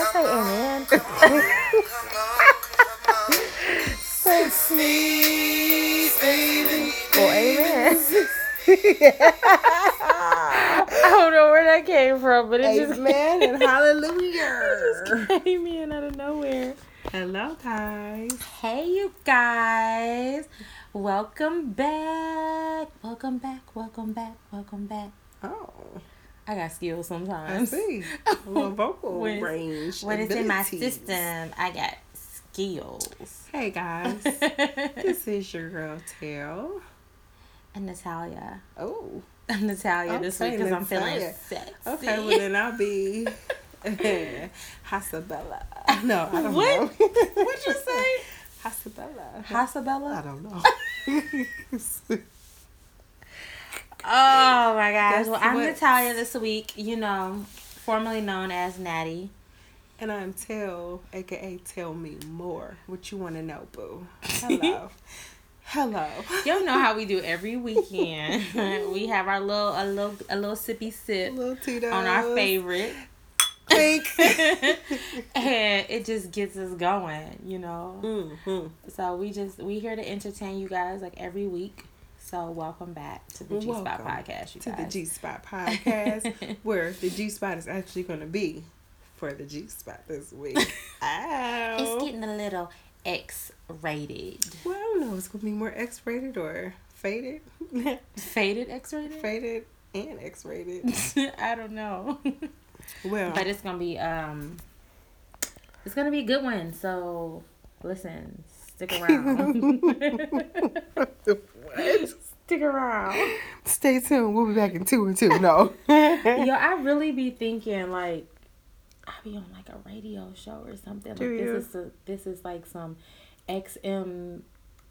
I say amen? so sweet, baby. Well, amen. I don't know where that came from, but it just Amen and hallelujah. just came in out of nowhere. Hello, guys. Hey, you guys. Welcome back. Welcome back. Welcome back. Welcome back. Oh, I got skills sometimes. I see. A little vocal When- range. When it's in my system, I got skills. Hey, guys. this is your girl, Tail. and Natalia. Oh, I'm Natalia this Okay, week because I'm feeling sexy. okay. Well, then I'll be Hasabella. No, I don't What? know. What'd you say? Hasabella. Hasabella? I don't know. Oh my gosh. That's well, I'm Natalia this week, you know, formerly known as Natty. and I'm Tell, aka Tell Me More. What you want to know, boo? Hello. Hello. Y'all know how we do every weekend. we have our little a little a little sippy sip Little Tito's. on our favorite. Clink. and it just gets us going, you know. mm-hmm. So we just we here to entertain you guys like every week. So welcome back to the G Spot podcast, you to guys. the G Spot podcast, where the G Spot is actually going to be for the G Spot this week. Ow. It's getting a little X rated. well, I don't know. It's going to be more X rated or faded, Faded X rated? faded and X rated. I don't know. Well, but it's gonna be um it's gonna be a good one, so listen, stick around. Stick around. stay tuned. We'll be back in two and two. No. Yo, I really be thinking like I be on like a radio show or something. Like you? this is a, this is like some XM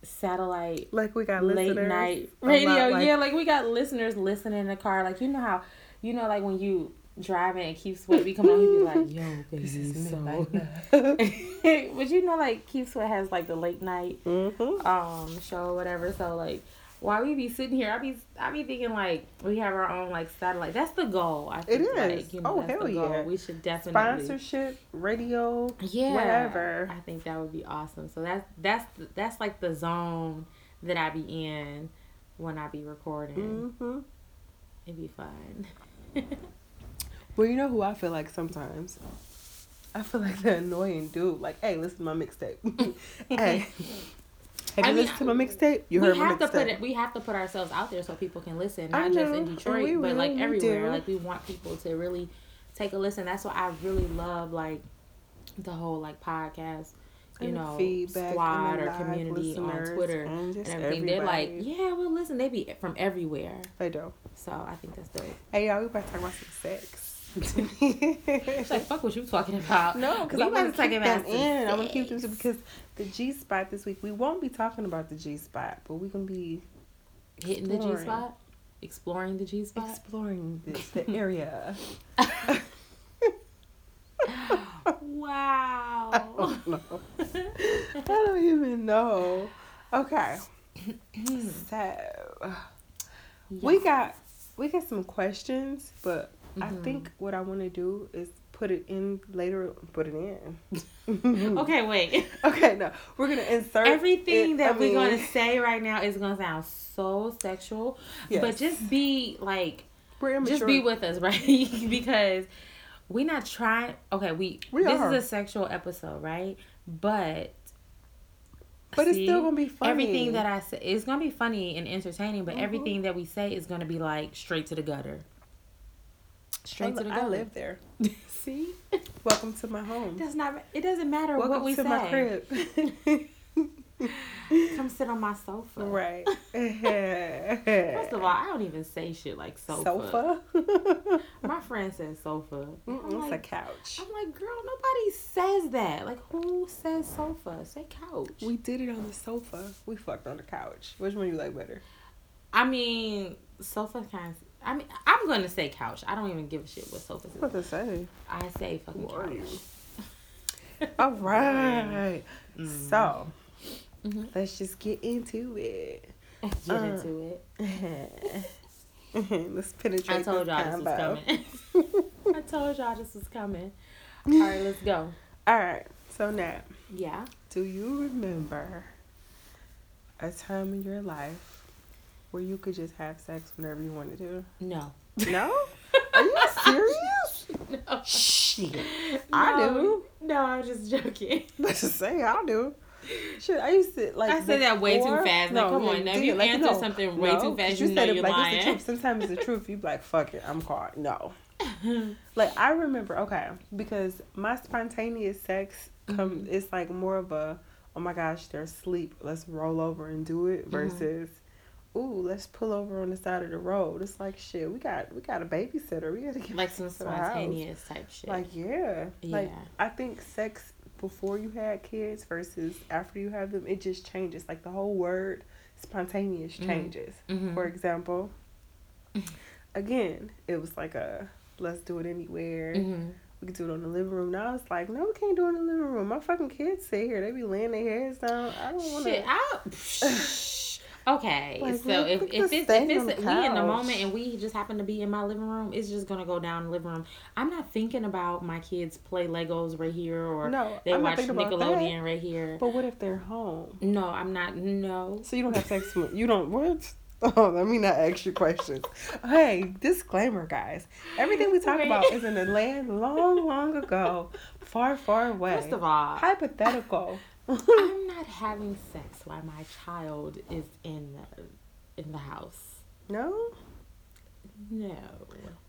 satellite like we got late night a lot radio. like- yeah, like we got listeners listening in the car. Like you know how you know like when you driving and Keith Sweat be coming on, he be like, "Yo, baby, This is so." midnight. but you know, like Keith Sweat has like the late night mm-hmm. um show or whatever. So like, while we be sitting here, I be I be thinking like we have our own like satellite. That's the goal. I think, is. Like, you know, Oh, hell the goal. yeah. We should definitely Sponsorship, radio, yeah, whatever. I think that would be awesome. So that's that's that's like the zone that I be in when I be recording. Mm-hmm. It'd be fun. Well, you know who I feel like sometimes? I feel like the annoying dude. Like, hey, listen to my mixtape. hey, have I you mean, listened to my mixtape? You we heard my have to put mixtape. it. We have to put ourselves out there so people can listen, I not just in Detroit, but like everywhere. do. Like we want people to really take a listen. That's why I really love like the whole like podcast, you know, feedback and squad or community on Twitter and and everything. They're like, yeah, well, listen, they be from everywhere. They do. So I think that's dope. Hey, y'all, we about to talk about some sex. It's like fuck what you talking about. No, because We I about to talk about in. I want to keep them sex. because the G spot this week. We won't be talking about the G spot, but we're gonna be hitting the G spot, exploring the G spot. exploring this the area. wow. I don't know. I don't even know. Okay, so we got we got some questions, but I Mhm. think what I want to do is put it in later. Put it in. Okay, wait. Okay, no, we're gonna insert Everything it- that I we're gonna say right now is going to sound so sexual, Yes. but just be like, just be with us, right? because we're not trying. Okay, we, We this are. is a sexual episode, right? But But it's still gonna be funny. Everything that I say, is gonna be funny and entertaining, but Mhm. everything that we say is gonna be like straight to the gutter. Straight to the I. I live there. See, Welcome to my home. does not. It doesn't matter Welcome what we to say. my crib. Come sit on my sofa. right. First of all, I don't even say shit like sofa. sofa. My friend says sofa. It's a couch. I'm like, girl, nobody says that. Like, who says sofa? Say couch. We did it on the sofa. We fucked on the couch. Which one you like better? I mean, sofa kind of. I mean, I'm gonna say couch. I don't even give a shit what sofa What is. to say? I say fucking Who are couch. you? All right. Mm. So Mhm. let's just get into it. Get Uh, into it. let's penetrate. I told y'all this was coming. I told y'all this was coming. All right, let's go. All right. So now, Yeah. do you remember a time in your life where you could just have sex whenever you wanted to? No. No? Are you serious? No. Shit. I do. No, I'm just joking. Let's just say I do. Shit, I used to like. I said that way too fast. Like, come on, now, you Like, answer no, something way no, too fast, you know said it you're like, It's the truth. Sometimes it's the truth. You be like, fuck it, I'm caught. No. like I remember, okay, because my spontaneous sex come Mhm. it's like more of a oh my gosh, they're asleep. Let's roll over and do it Mm-hmm. Ooh, let's pull over on the side of the road. It's like shit, we got we got a babysitter. We gotta get like some to the house. spontaneous type shit. Like yeah. Like I think sex before you had kids versus after you have them, it just changes. Like the whole word spontaneous Mhm. changes. Mhm. For example, again, it was like a let's do it anywhere. Mhm. We could do it on the living room. Now it's like, no, we can't do it in the living room. My fucking kids sit here. They be laying their heads down. I don't want Shit, to. I. okay, Like, so if if it's, if it's we in the moment and we just happen to be in my living room, it's just gonna go down the living room. I'm not thinking about my kids play Legos right here or No, they I'm watch Nickelodeon right here. But what if they're home? No, I'm not. No. So you don't have sex with you don't what? Oh, let me not ask you questions. hey, disclaimer, guys. Everything we talk Wait. about is in a land long, long ago, far, far away. First of all, hypothetical. I'm not having sex while my child is in the in the house. no. No.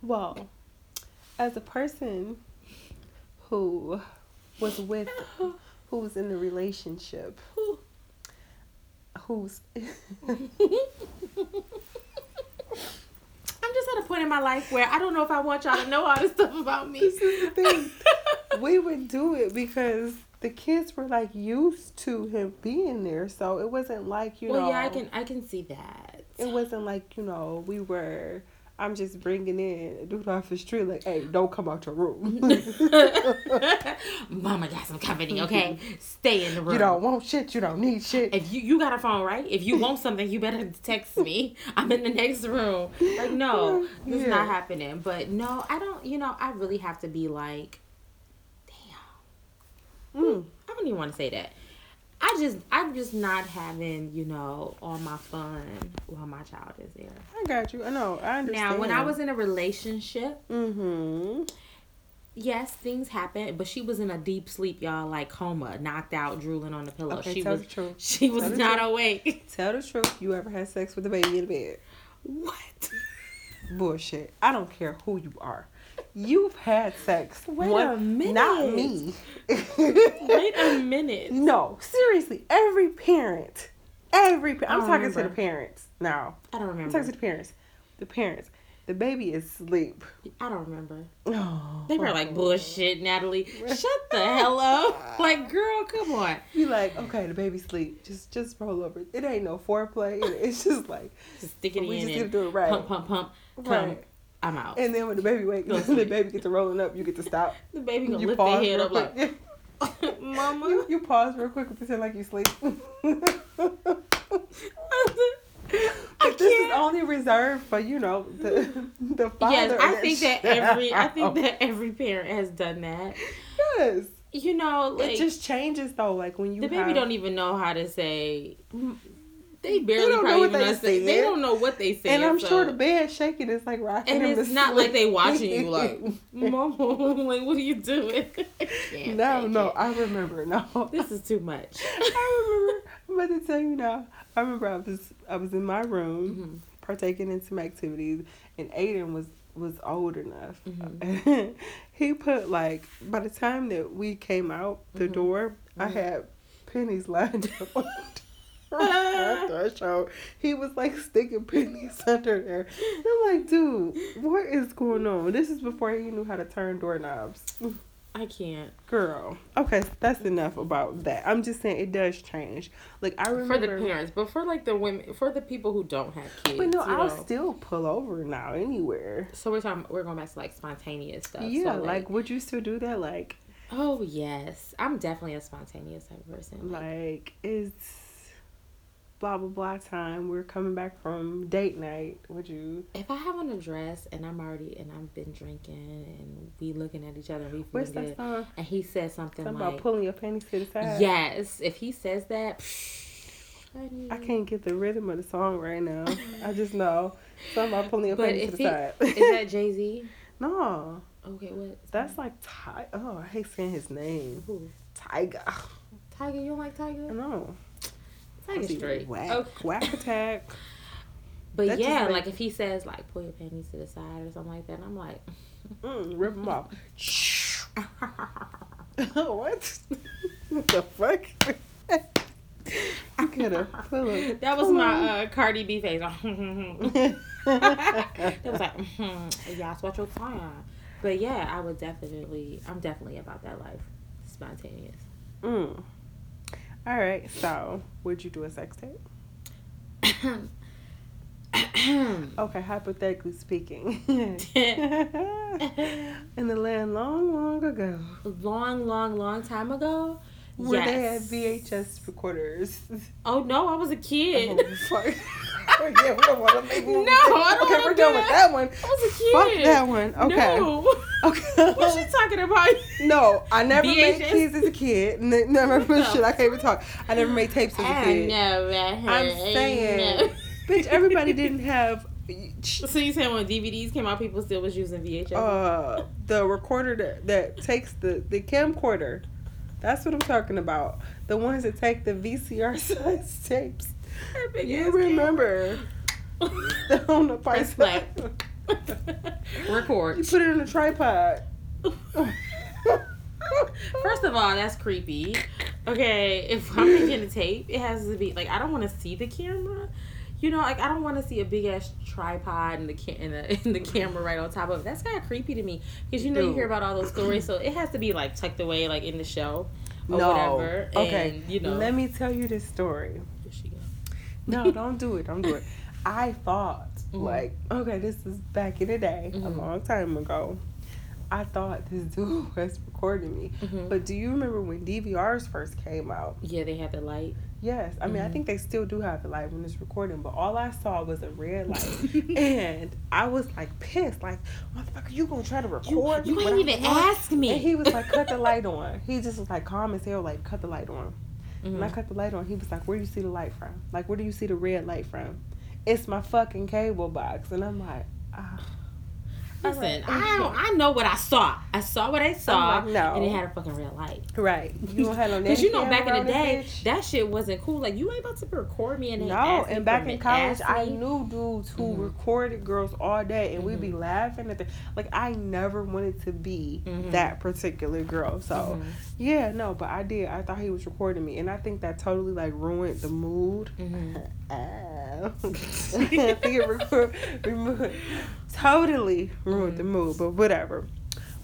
Well, as a person who was with, who was in the relationship, who's I'm just at a point in my life where I don't know if I want y'all to know all this stuff about me. This is the thing. we would do it because the kids were like used to him being there, so it wasn't like you well, know. Well, yeah, I can I can see that. It wasn't like you know we were. I'm just bringing in a dude off the street like, hey, don't come out your room. Mama got some company, okay? Stay in the room. you don't want shit. You don't need shit. if you you got a phone, right? If you want something, you better text me. I'm in the next room. Like, no, this is not happening. But no, I don't. You know, I really have to be like. Mm. I don't even want to say that. I just, I'm just not having, you know, all my fun while my child is there. I got you. I know. I understand. Now, when I was in a relationship, Mm-hmm. yes, things happened, but she was in a deep sleep, y'all, like coma, knocked out, drooling on the pillow. Okay, she tell was, the truth. she was Tell not awake. Tell the truth. You ever had sex with a baby in bed? what? Bullshit. I don't care who you are. You've had sex. Wait One- a minute. Not me. Wait a minute. No, seriously. Every parent. Every pa- I'm talking to the parents now. I don't remember. I'm remember. talking to the parents. The parents. The baby is asleep. I don't remember. Oh. They were like, bullshit, Natalie. Shut the hell up. Like, girl, come on. Be like, okay, the baby's asleep. Just just roll over. It ain't no foreplay. It's just like Just stick it we in just get to and do it right. pump, pump, pump. Come, Right. I'm out. And then when the baby wakes, Go the baby gets to rolling up, you get to stop. the baby gonna you lift their pause head real up like, quick. Mama. you, you pause real quick and pretend like you sleep. I But this is only reserved for you know the the father. Yes, I think that every I think that every parent has done that. yes, You know, like it just changes though. Like when you the baby have, don't even know how to say. They barely don't know what they understand. They don't know what they say. and I'm so- sure the bed shaking is like rocking. And it's not like they watching you like, Mama, like what are you doing? No, no, it. I remember. No, This is too much. I remember. I'm about to tell you now. I remember I was I was in my room Mhm. partaking in some activities, and Aiden was was old enough. Mhm. he put like by the time that we came out the Mhm. door, I Mhm. had pennies lined up the threshold. He was like sticking pennies under there. I'm like, dude, what is going on? This is before he knew how to turn doorknobs. I can't. Girl. Okay, that's enough about that. I'm just saying it does change. Like I remember For the parents, but for like the women, for the people who don't have kids. But no, I'll know. still pull over now anywhere. So we're talking. We're going back to like spontaneous stuff. yeah, So, like, would you still do that? Like Oh yes, I'm definitely a spontaneous type of person. Like, like it's blah blah blah time. We're coming back from date night. Would you? If I have on a dress and I'm already and I've been drinking and we looking at each other we feeling that good, song? and he says something, Something like, about pulling your panties to the side. "Yes," if he says that, I can't get the rhythm of the song right now. I just know something about pulling your panties to the he, side. is that Jay Z? no, Okay, what? that's like Ty. Oh, I hate saying his name. Who? Tyga. Tyga? You don't like Tyga? No. Tyga straight. Whack. Okay. Whack attack. But That yeah, like if he says like pull your panties to the side or something like that, I'm like, Mm, rip them off. what? what the fuck? you could have. that was my uh, Cardi B face. that was like, mm-hmm, yeah, watch your time. But yeah, I would definitely, I'm definitely about that life, spontaneous. mm. All right. So, would you do a sex tape? Okay, hypothetically speaking. In the land long, long ago, long, long, long time ago. Where they had. VHS recorders. Oh no, I was a kid. Oh, fuck. yeah, we don't want to make No. I don't Okay, we're do done with that. one. I was a kid. Fuck that one. Okay. No. Okay. What's she talking about? No, I never made VHS? keys as a kid. N- never shit. I can't even talk. I never made tapes as a I kid. know, man. I'm saying, bitch, everybody didn't have So you saying when DVDs came out, people still was using VHS? uh the recorder that, that takes the the camcorder. That's what I'm talking about. The ones that take the VCR size tapes. You remember the on the price. Record. You put it on a tripod. First of all, that's creepy. Okay, if I'm making a tape, it has to be like I don't want to see the camera. You know, like I don't want to see a big ass tripod and the ca- and the, and the camera right on top of it. That's kind of creepy to me because you know you hear about all those stories, so it has to be like tucked away, like in the show or no. whatever. Okay. and, you know. Let me tell you this story. Here she go. No, don't do it. Don't do it. I thought Mhm. like, okay, this is back in the day, a Mhm. long time ago. I thought this dude was recording me. Mhm. But do you remember when DVRs first came out? Yeah, they had the light. Yes. I mean, I Mhm. think they still do have the light when it's recording, but all I saw was a red light. and I was like pissed, like, motherfucker, you gonna try to record? you ain't I even want?" ask me. And he was like, cut the light on. He just was like calm as hell, like, cut the light on. Mhm. When I cut the light on, he was like, Where do you see the light from? Like, where do you see the red light from? It's my fucking cable box. And I'm like, ah. Listen, I don't, I know what I saw. I saw what I saw, like, no. and it had a fucking red light. Right. You don't have no Because you know, back in the day, bitch? that shit wasn't cool. Like you ain't about to record me and No, and back in college, I knew dudes who Mhm. recorded girls all day, and we'd be Mhm. laughing at them. Like I never wanted to be Mhm. that particular girl. So Mhm. yeah, no, but I did. I thought he was recording me, and I think that totally like ruined the mood. I think it record, remove, totally ruined the Mhm. mood, but whatever.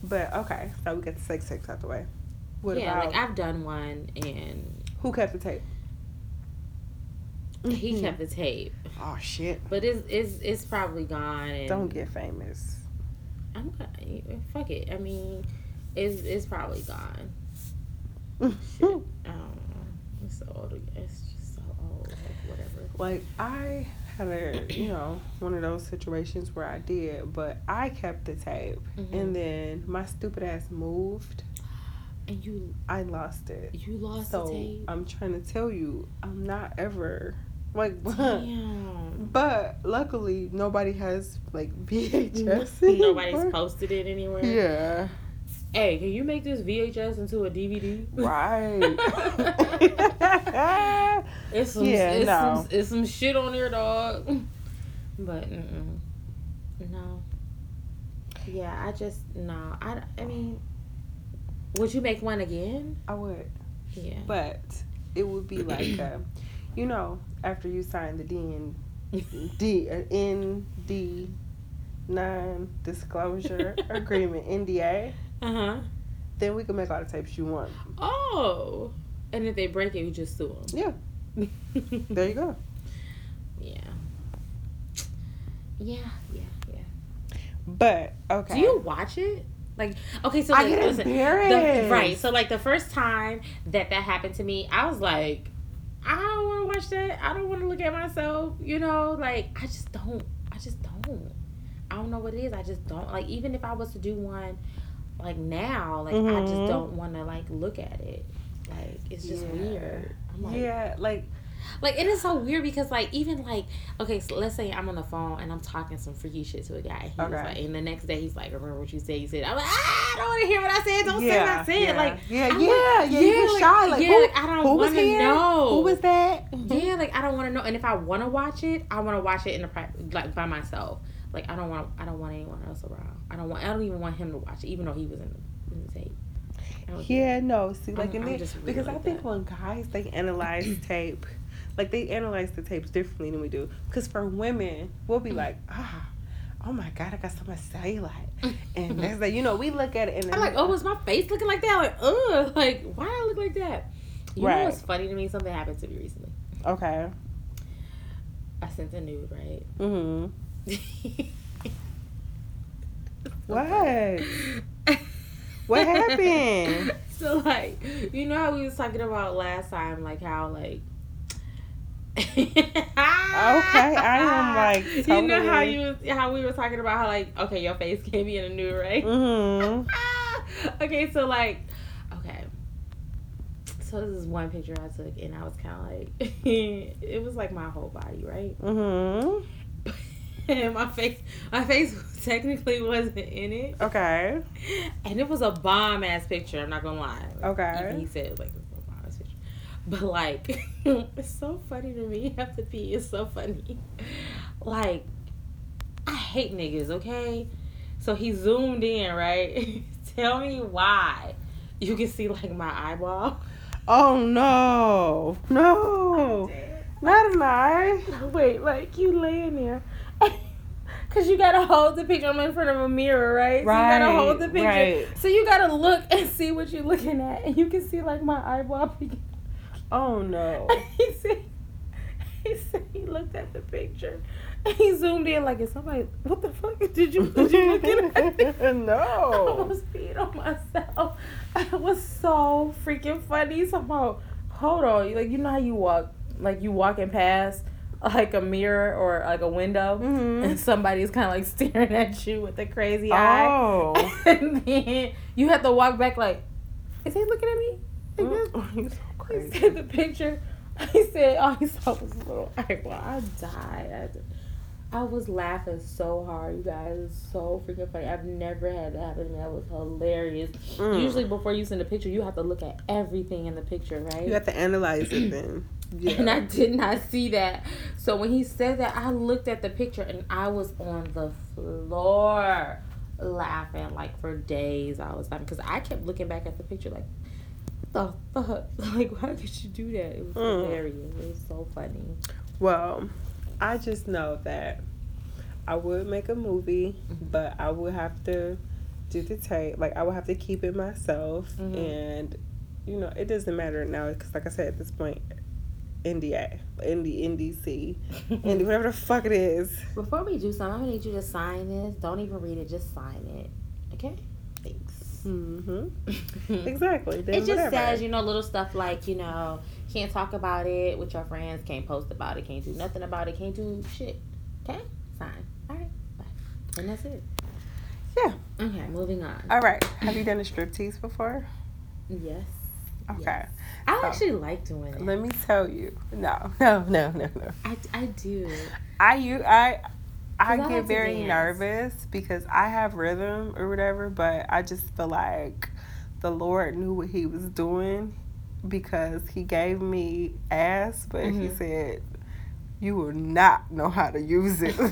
But okay, so we get the sex tapes out the way. What yeah, about like I've done one, and who kept the tape? he Mhm. kept the tape, Oh shit! but it's it's it's probably gone. And Don't get famous. I'm gonna- fuck it. I mean, it's it's probably gone. Shit. I don't know. It's so old. It's just so old. Like whatever. like I had a you know one of those situations where I did, but I kept the tape, Mhm. and then my stupid ass moved. And you I lost it. you lost So the tape. I'm trying to tell you, I'm not ever like. Damn. But luckily, nobody has like VHS. Nobody's anymore. posted it anywhere. Yeah, Hey, can you make this VHS into a DVD? right. It's some, Yeah, it's, no. some, it's some shit on there, dog. But mm-mm. no. Yeah, I just no. I, I mean, would you make one again? I would, Yeah. but it would be like, uh, you know, after you sign the D and D uh, ND non disclosure agreement NDA, Uh huh. then we can make all the tapes you want. Oh. And if they break it, you just sue them. Yeah, there you go. Yeah. Yeah. Yeah. Yeah. But okay, Do you watch it? Like, okay, so I like, get listen, the, right. So like the first time that that happened to me, I was like, I don't want to watch that. I don't want to look at myself. You know, like I just don't. I just don't. I don't know what it is. I just don't like. Even if I was to do one, like now, like I just Mhm. don't want to like look at it. Like it's just Yeah. weird. I'm like, yeah, like like it is so weird because like even like okay, so let's say I'm on the phone and I'm talking some freaky shit to a guy. He's Okay. like, and the next day he's like, remember what you said? You said, I'm like, ah, I don't want to hear what I said. Don't say what yeah, I said. yeah, Like, yeah, I'm yeah, like, yeah, You're like, shy. Like, yeah, who, like, I don't want to know. Who was that? Yeah, like I don't want to know. And if I want to watch it, I want to watch it in the pri- like by myself. Like I don't want I don't want anyone else around. I don't want I don't even want him to watch it, even though he was in the, in the tape. Yeah, no. See, like, I'm- and I'm they, just really because I think that. when guys they analyze tape, like they analyze the tapes differently than we do. Because for women, we'll be like, ah, oh my god, I got so much cellulite, and that's like, you know, we look at it and I'm like, oh, was my face looking like that? Like, ugh, like why do I look like that? You Right. know what's funny to me? Something happened to me recently. okay, I sent a nude, right? mm-hmm. What? What happened? So like, you know how we was talking about last time, like how like. okay, I am, like, You know how you was how we were talking about how like okay your face can't be in a new right? Mm-hmm. okay, so like, okay. So this is one picture I took, and I was kind of like, it was like my whole body, right? Mm-hmm. And my face, my face technically wasn't in it, Okay. and it was a bomb ass picture. I'm not gonna lie. Like, Okay. He said like it was a bomb ass picture, but like, it's so funny to me. You have to pee. It's so funny. Like, I hate niggas. Okay, so he zoomed in, right? Tell me why. You can see like my eyeball. Oh no, no, not an eye. Wait, like you laying there. Cause you gotta hold the picture. I'm in front of a mirror, right? Right. So you gotta hold the picture. right. So you gotta look and see what you're looking at, and you can see like my eyeball. Oh no. he said, he said he looked at the picture, and he zoomed in like, "Is somebody? What the fuck did you did you look at?" it?" I no. almost peed on myself. It was so freaking funny. Somehow, hold on, like you know how you walk, like you walking past like a mirror or like a window, Mhm. and somebody's kind of like staring at you with a crazy eye, Oh. and then you have to walk back like, is he looking at me? Like? Mm, You're so He crazy. said the picture. He said all he saw was a little eyeball. I died. I, I was laughing so hard, you guys. It's so freaking funny. I've never had that happen to me. That was hilarious. Mm. Usually, before you send a picture, you have to look at everything in the picture, right? You have to analyze it then. Yeah. And I did not see that. So when he said that, I looked at the picture and I was on the floor laughing like for days. I was laughing because I kept looking back at the picture like, the fuck? Like, why could you do that? It was Mm. hilarious. It was so funny. Well, I just know that I would make a movie, Mm-hmm. but I would have to do the tape. Like I would have to keep it myself, Mhm. and you know it doesn't matter now because, like I said, at this point, NDA, ND, NDC, ND, whatever the fuck it is. Before we do something, I'm gonna need you to sign this. Don't even read it. Just sign it. Okay? Thanks. Mm-hmm. Exactly. Then It just whatever. says, you know, little stuff like, you know, can't talk about it with your friends, can't post about it, can't do nothing about it, can't do shit. Okay? Fine. All right. Bye. And that's it. Yeah. Okay, moving on. All right. Have you done a striptease before? Yes. Okay. Yes. I So, actually like doing it. Let me tell you. No, no, no, no, no. I, I do. I you I I get very nervous because I have rhythm or whatever, but I just feel like the Lord knew what He was doing because He gave me ass, but He Mhm. said you will not know how to use it.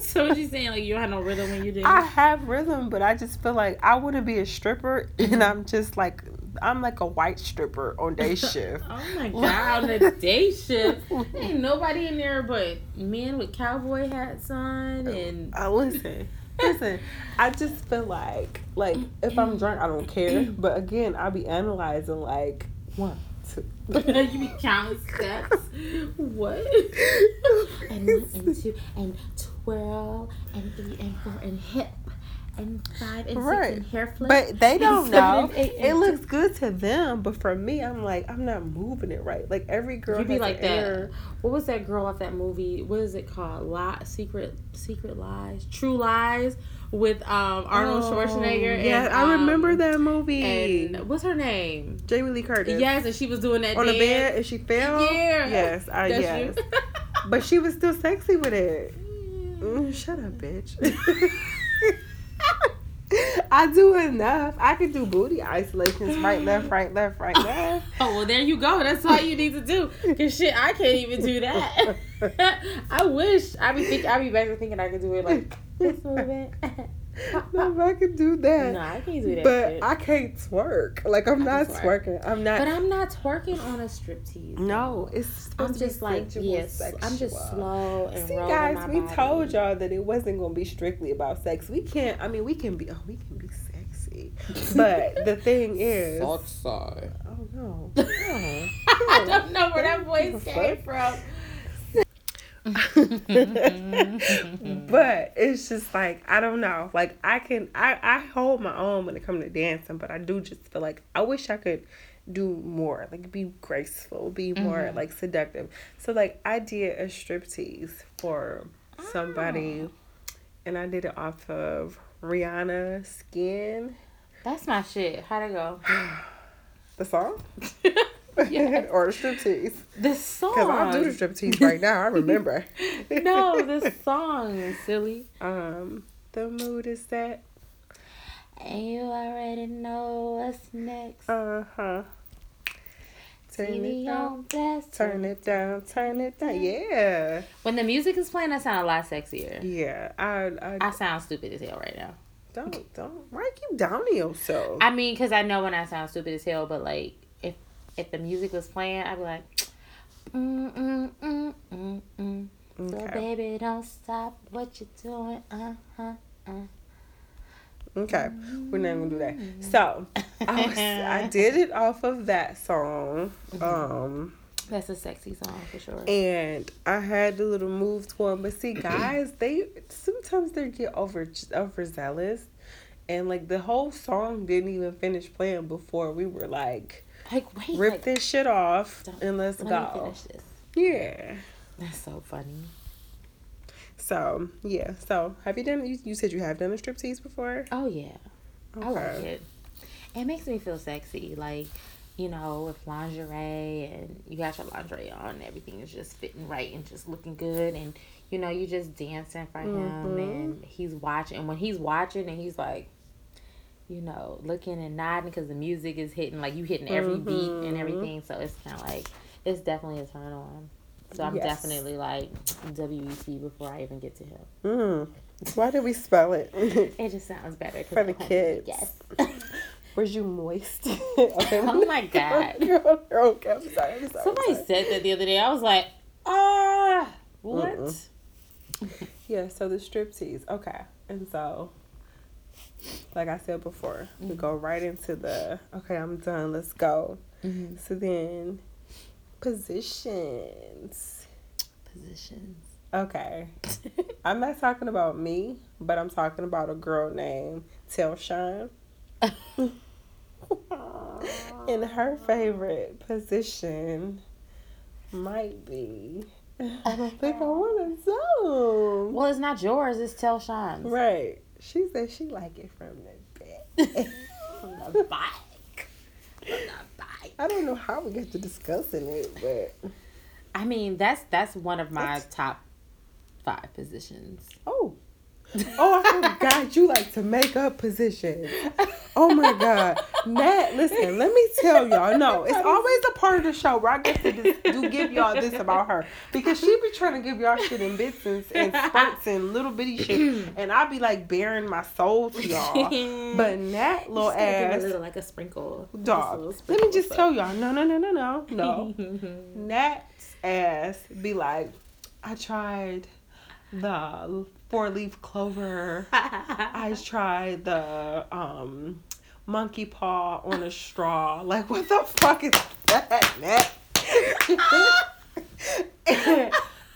So what you saying? Like you don't have no rhythm when you do? I have rhythm, but I just feel like I wouldn't be a stripper, Mm-hmm. and I'm just like I'm like a white stripper on day shift. Oh my god, on a day shift. Ain't nobody in there but men with cowboy hats on and I listen. Listen, I just feel like like if I'm drunk, I don't care. But again, I'll be analyzing like one, two, you be counting steps. What? And one and two and twirl and three and four and hip and five and Right. six and hair flip. But they don't seven know. and eight It looks good to them, but for me, I'm like, I'm not moving it right. Like every girl You be like that. inner- What was that girl off that movie? What is it called? Lie, secret, secret lies, true lies with um Arnold Oh, Schwarzenegger. Yeah, and, I remember um, that movie. And what's her name? Jamie Lee Curtis. Yes, and she was doing that On the bed and she fell. Yeah. Yes, I That's yes. But she was still sexy with it. Mm, shut up, bitch. I do enough. I can do booty isolations right, left, right, left, right, left. Oh well, there you go. That's all you need to do. Cause shit, I can't even do that. I wish. I be think. I be back there thinking I could do it like this movement. If I could do that. no, I can't do that. but shit. I can't twerk. Like I'm I not twerk. twerking. I'm not. But I'm not twerking on a striptease. no, it's supposed I'm to be just like sensual, yes. I'm just slow and See, guys, my we body. told y'all that it wasn't gonna be strictly about sex. We can't. I mean, we can be. Oh, we can be sexy, but the thing is, oh side. no, no. I don't know where that voice came from. but it's just like I don't know. Like I can, I I hold my own when it comes to dancing, but I do just feel like I wish I could do more, like be graceful, be more Mhm. like seductive. So like I did a striptease for somebody, and I did it off of Rihanna Skin, That's my shit. How'd it go? the song, Yes. or the striptease. The song. Because I'll do the striptease right now. I remember. no, the song, is silly. Um, the mood is set. And you already know what's next. Uh huh. Turn TV it down. blast. Turn it down. Turn it down. Yeah. When the music is playing, I sound a lot sexier. Yeah. I. I, I sound stupid as hell right now. don't don't why keep down on yourself. I mean, because I know when I sound stupid as hell, but like, if the music was playing, I'd be like, mm, mm, mm, mm, mm. So, baby, don't stop what you're doing. Uh huh. Okay. We're not gonna do that. So I was, I did it off of that song. Um. That's a sexy song for sure. and I had the little move to them. But see, guys, they sometimes they get over overzealous, and like the whole song didn't even finish playing before we were like, Like, wait, rip like, this shit off and let's go. Yeah. That's so funny. So yeah. So have you done? You, you said you have done a striptease before. Oh yeah, I like Okay. it. It makes me feel sexy, like you know, with lingerie and you got your lingerie on, everything is just fitting right and just looking good, and you know, you just dancing for him, Mhm. and he's watching. And when he's watching, and he's like, you know, looking and nodding because the music is hitting, like you hitting every beat and Mhm. everything. So it's kind of like it's definitely a turn on. So I'm Yes. definitely like WEC before I even get to him. Mm. Why did we spell it? It just sounds better For the kids. Yes. Was you moist? okay. Oh my God. okay. I'm sorry. I'm sorry. Somebody sorry. said that the other day. I was like, ah, what? Mm-mm. Yeah, so the striptease. Okay. And so, like I said before, we Mhm. go right into the, okay, I'm done, let's go. Mhm. So then, positions. Positions. Okay. I'm not talking about me, but I'm talking about a girl named Telshawn. And her favorite position might be, I don't think I want to zone. Well, it's not yours. It's Telshawn's. Right. She said she like it from the back. From the back. From the bike. I don't know how we get to discussing it, but I mean, that's that's one of my top five positions. oh, oh, I forgot you like to make up positions. Oh my God, Nat, listen, let me tell y'all. No, it's always a part of the show where I get to dis- do give y'all this about her because she be trying to give y'all shit in bits and, and spurts and little bitty shit, and I be like bearing my soul to y'all. But Nat, little Just ass. a little like a sprinkle. Just Dog. Let me just tell y'all. No, no, no, no, no, no. Nat's ass be like, I tried the four leaf clover. I tried the um monkey paw on a straw. Like, what the fuck is that, and,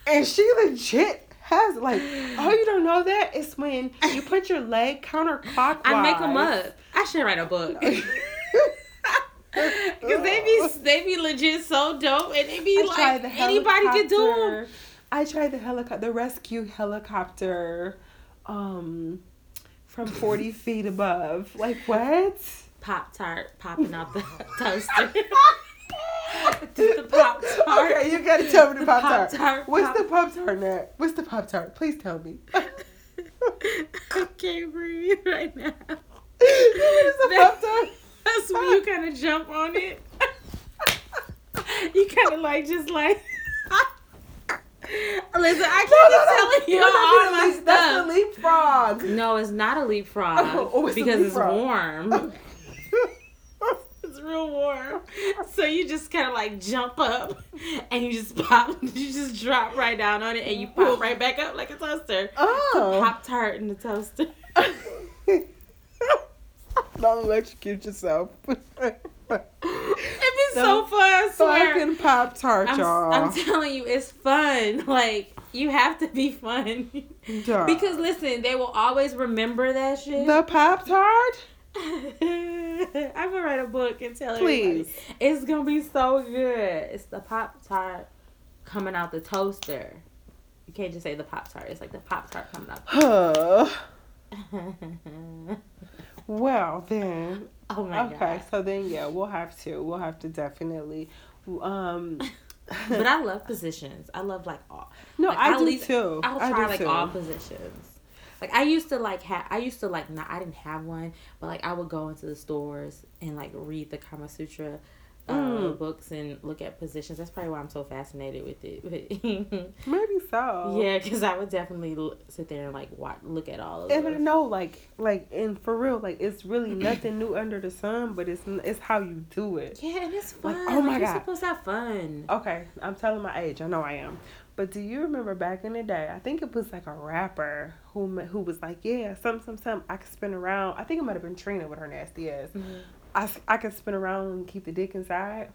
and she legit has like oh you don't know that it's when you put your leg counterclockwise. I make them up. I should write a book. Cause they be they be legit so dope, and they be I like anybody can do them. I tried the helicopter, the rescue helicopter, um, from forty feet above. Like what? Pop tart popping out the toaster. the Pop Tart. Okay, you gotta tell me the The pop tart. What's Pop- the pop tart, Nat? What's the pop tart? Please tell me. I can't breathe right now. what is the pop tart? That's when you kind of jump on it. you kind of like just like. Listen, I can't be telling you all my leap- that's stuff. the leapfrog. No, it's not a leapfrog Oh, oh, it's a because leapfrog. it's warm. It's real warm. So you just kind of like jump up and you just pop, you just drop right down on it and you pop right back up like a toaster. Oh. Pop tart in the toaster. Don't electrocute yourself. Be so fun, I swear. Fucking pop tart, y'all. I'm telling you, it's fun. Like, you have to be fun. Dog. because listen, they will always remember that shit. the pop tart. I'm gonna write a book and tell everybody. Please. It's gonna be so good. It's the Pop Tart coming out the toaster. You can't just say the Pop Tart. It's like the Pop Tart coming out. The- Well then, oh my okay. god! So then, yeah, we'll have to. We'll have to definitely. Um. But I love positions. I love like all. no, like, I I'll do leave- too. I'll I try like too. all positions. Like I used to like have. I used to like not. I didn't have one, but like I would go into the stores and like read the Kama Sutra. Uh, Mm. books and look at positions. That's probably why I'm so fascinated with it. Maybe so. Yeah, because I would definitely l- sit there and like watch, look at all of And know, like, like, and for real, like, it's really nothing new under the sun, but it's it's how you do it. Yeah, and it's Like, fun. oh my Like, you're God. supposed to have fun. Okay, I'm telling my age. I know I am. But do you remember back in the day? I think it was like a rapper who who was like, yeah, some some some. I could spin around. I think it might have been Trina with her nasty ass. Mhm. I I could spin around and keep the dick inside.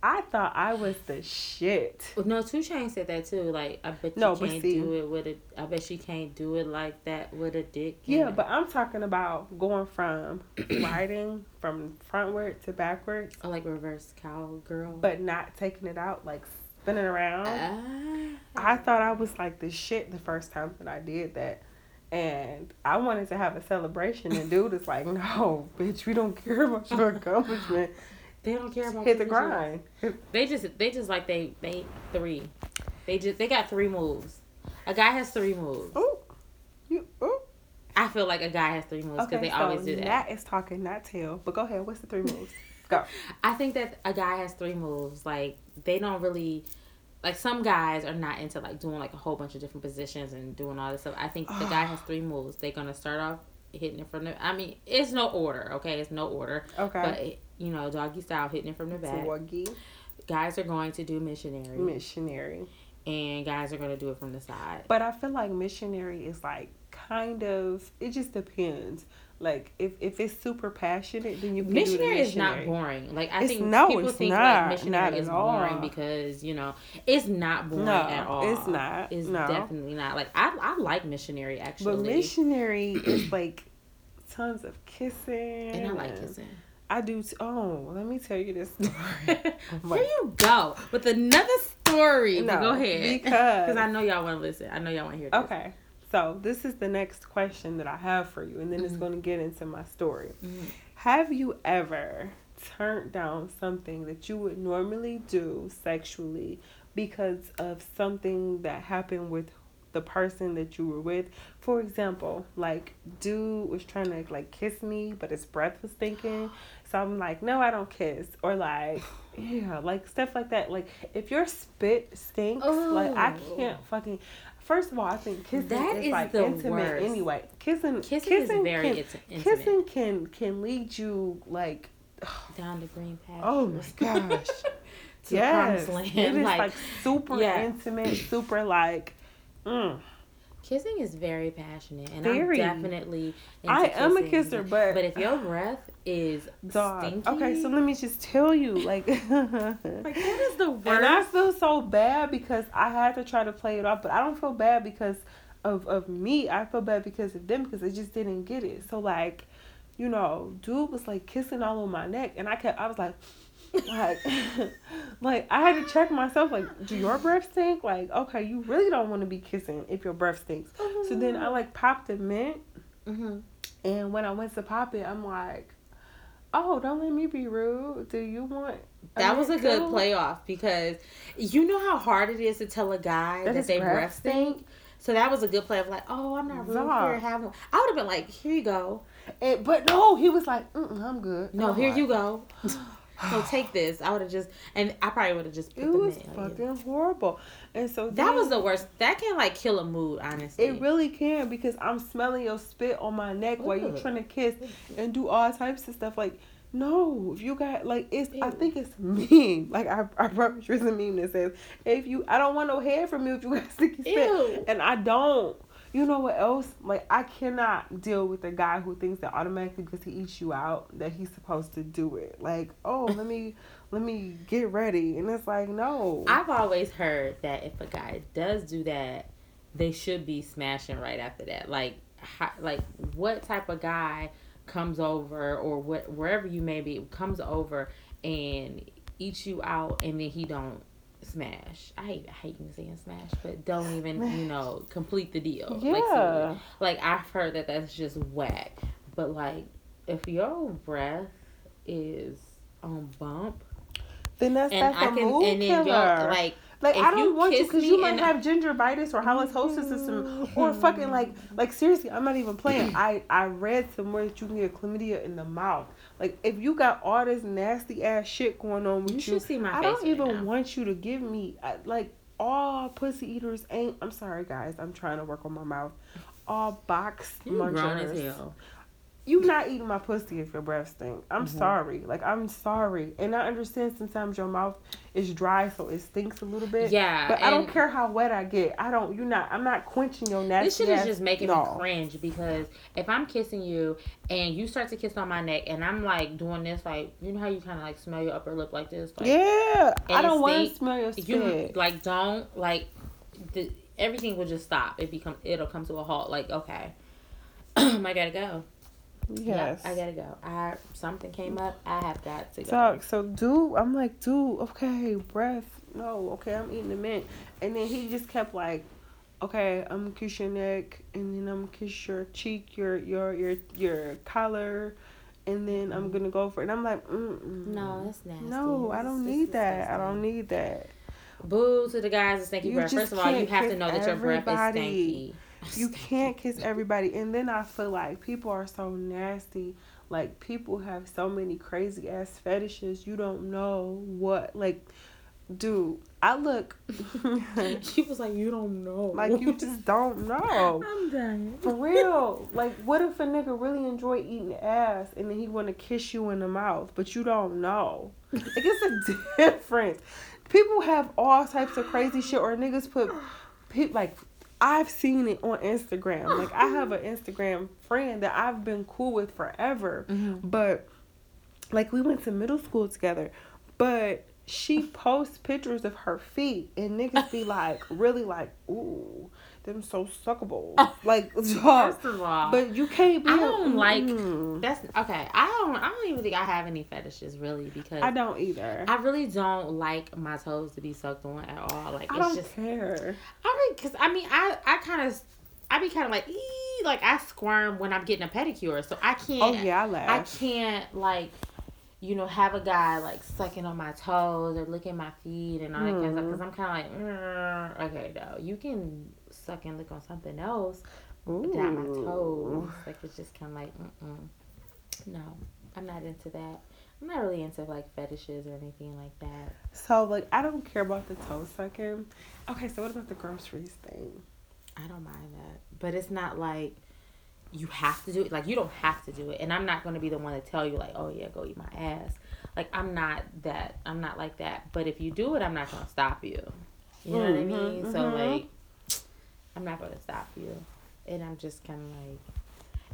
I thought I was the shit. No, Two Chain said that too. Like, I bet you No, can't see- do it with a. I bet she can't do it like that with a dick. Yeah, it. but I'm talking about going from riding from frontward to backwards, or like reverse cowgirl. but not taking it out, like spinning around. Ah. I thought I was like the shit the first time that I did that. And I wanted to have a celebration, and dude is like, mm. "No, bitch, we don't care about your accomplishment. they don't care about Hit the grind." They just they just like they they three. They just they got three moves. A guy has three moves. Ooh, you. Ooh. I feel like a guy has three moves because they always do that. Nat is talking, not tail. But go ahead. What's the three moves? Go. I think that a guy has three moves. Like they don't really like some guys are not into like doing like a whole bunch of different positions and doing all this stuff. I think the guy has three moves. They're gonna start off hitting it from the. I mean, it's no order. Okay, it's no order. Okay. But you know, doggy style, hitting it from the back. Swaggy Guys are going to do missionary, missionary. and guys are going to do it from the side. But I feel like missionary is like kind of. It just depends. Like if if it's super passionate, then you can do the missionary is not boring. Like I It's- think no, people it's think not. like missionary is all. boring because you know it's not boring No, at all. it's not. It's No. definitely not. Like I I like missionary actually. But missionary is like tons of kissing. and I like kissing. I do. T- oh, let me tell you this story. Here you go with another story. No, go ahead because- because I know y'all want to listen. I know y'all want to hear. This. okay, so this is the next question that I have for you, and then it's Mhm. going to get into my story. Mhm. Have you ever turned down something that you would normally do sexually because of something that happened with the person that you were with? For example, like dude was trying to like kiss me, but his breath was stinking. So I'm like, no, I don't kiss. Or like, yeah, like stuff like that. Like if your spit stinks, like I Oh. can't fucking. First of all, I think kissing That is, is like the intimate worst. anyway. Kissing, Kissing, is very can, intimate. kissing can can lead you like down the green path. oh my gosh to yes the promised land. is like, like, super yeah. intimate super like mm. Kissing is very passionate, and Very. I'm definitely. I am a kissing. kisser, but But if your breath is dog. stinky, Okay, so let me just tell you, like, like that is the worst. and I feel so bad because I had to try to play it off, but I don't feel bad because of of me. I feel bad because of them because they just didn't get it. So like, you know, dude was like kissing all on my neck, and I kept, I was like. like, like I had to check myself. Like, do your breath stink? Like, okay, you really don't want to be kissing if your breath stinks. So then I like popped a mint, hmm and when I went to pop it, I'm like, oh, don't let me be rude. Do you want? That was a good too?" playoff because you know how hard it is to tell a guy That that, they breath stink. So that was a good play of like, oh, I'm not rude here. Have one. I would have been like, here you go. And, but no, he was like, I'm good. No, I'm here like, you go. no, take this. I would have just, and I probably would have just. Put It the was you. fucking horrible. And so That then- was the worst. That can like kill a mood, honestly. It really can because I'm smelling your spit on my neck while you're trying to kiss and do all types of stuff. Like, no, if you got like it's I think it's mean. Like I I promise there's a meme that says if you I don't want no hair from you if you got sticky spit. Ew. And I don't. You know what else? Like I cannot deal with a guy who thinks that automatically because he eats you out that he's supposed to do it. Like, oh, let me let me get ready. And it's like, no. I've always heard that if a guy does do that, they should be smashing right after that. Like, how, like what type of guy comes over or what wherever you may be comes over and eats you out and then he don't smash. I hate I hate you saying smash, but don't even you know complete the deal. Like, yeah. seriously. like I've heard that that's just whack. But like if your breath is on bump then that's and that's I a can mood and then killer. your like Like If I don't you want to because you might have gingivitis or halitosis system or mm-hmm. fucking like like seriously I'm not even playing. I I read somewhere that you can get chlamydia in the mouth. Like if you got all this nasty ass shit going on with you you, should see my I don't right even now. want you to give me I, like all pussy eaters ain't. I'm sorry guys. I'm trying to work on my mouth. All box You munchers. You not eating my pussy if your breath stink. I'm Mhm. sorry. Like I'm sorry, and I understand sometimes your mouth is dry, so it stinks a little bit. Yeah, But I don't care how wet I get. I don't. You're not. I'm not quenching your nasty. This shit is just making no. me cringe because if I'm kissing you and you start to kiss on my neck and I'm like doing this, like you know how you kind of like smell your upper lip like this, like Yeah, I don't want to smell your spit. you like don't like the everything will just stop. It become it'll come to a halt. Like okay, I gotta go. Yes. Yep, I gotta go. I something came up. I have got to go. So, so dude, I'm like, dude, okay, breath, no, okay, I'm eating the mint, and then he just kept like, okay, I'm gonna kiss your neck, and then I'm gonna kiss your cheek, your your your your collar, and then I'm gonna go for it. And I'm like, mm no, that's nasty. no, I don't It's need that. I don't need that. Boo to the guys that stinky You breath. First of all, you have to know that your breath is everybody. You can't kiss everybody, and then I feel like people are so nasty. Like people have so many crazy ass fetishes. You don't know what like, dude. I look She was like, "You don't know." like you just don't know. I'm dying. For real. Like what if a nigga really enjoy eating ass and then he wanna kiss you in the mouth, but you don't know? Like it's a difference. People have all types of crazy shit or niggas put like I've seen it on Instagram. Like I have an Instagram friend that I've been cool with forever. Mm-hmm. But like we went to middle school together. But she posts pictures of her feet and niggas be like really like, ooh, them so suckable. Like. First of all, But you can't be I a- don't like- mm. that's okay. I don't. I don't even think I have any fetishes really because I don't either. I really don't like my toes to be sucked on at all. Like I it's don't just care. I mean, because I mean I I kind of I be kind of like ee, like I squirm when I'm getting a pedicure, so I can't. Oh yeah, I laugh. I can't like, you know, have a guy like sucking on my toes or licking my feet and all that kind of stuff. Because I'm kind of like, "Mm, okay, no, you can suck and lick on something else, Ooh. not my toes. Like it's just kind of like, mm no, I'm not into that. I'm not really into like fetishes or anything like that. So like I don't care about the toe sucking. Okay, so what about the groceries thing? I don't mind that, but it's not like you have to do it. Like you don't have to do it, and I'm not going to be the one to tell you like, oh yeah, go eat my ass. Like I'm not that. I'm not like that. But if you do it, I'm not going to stop you. You know what I Mhm, mean? So mhm. like, I'm not gonna stop you, and I'm just kind of like,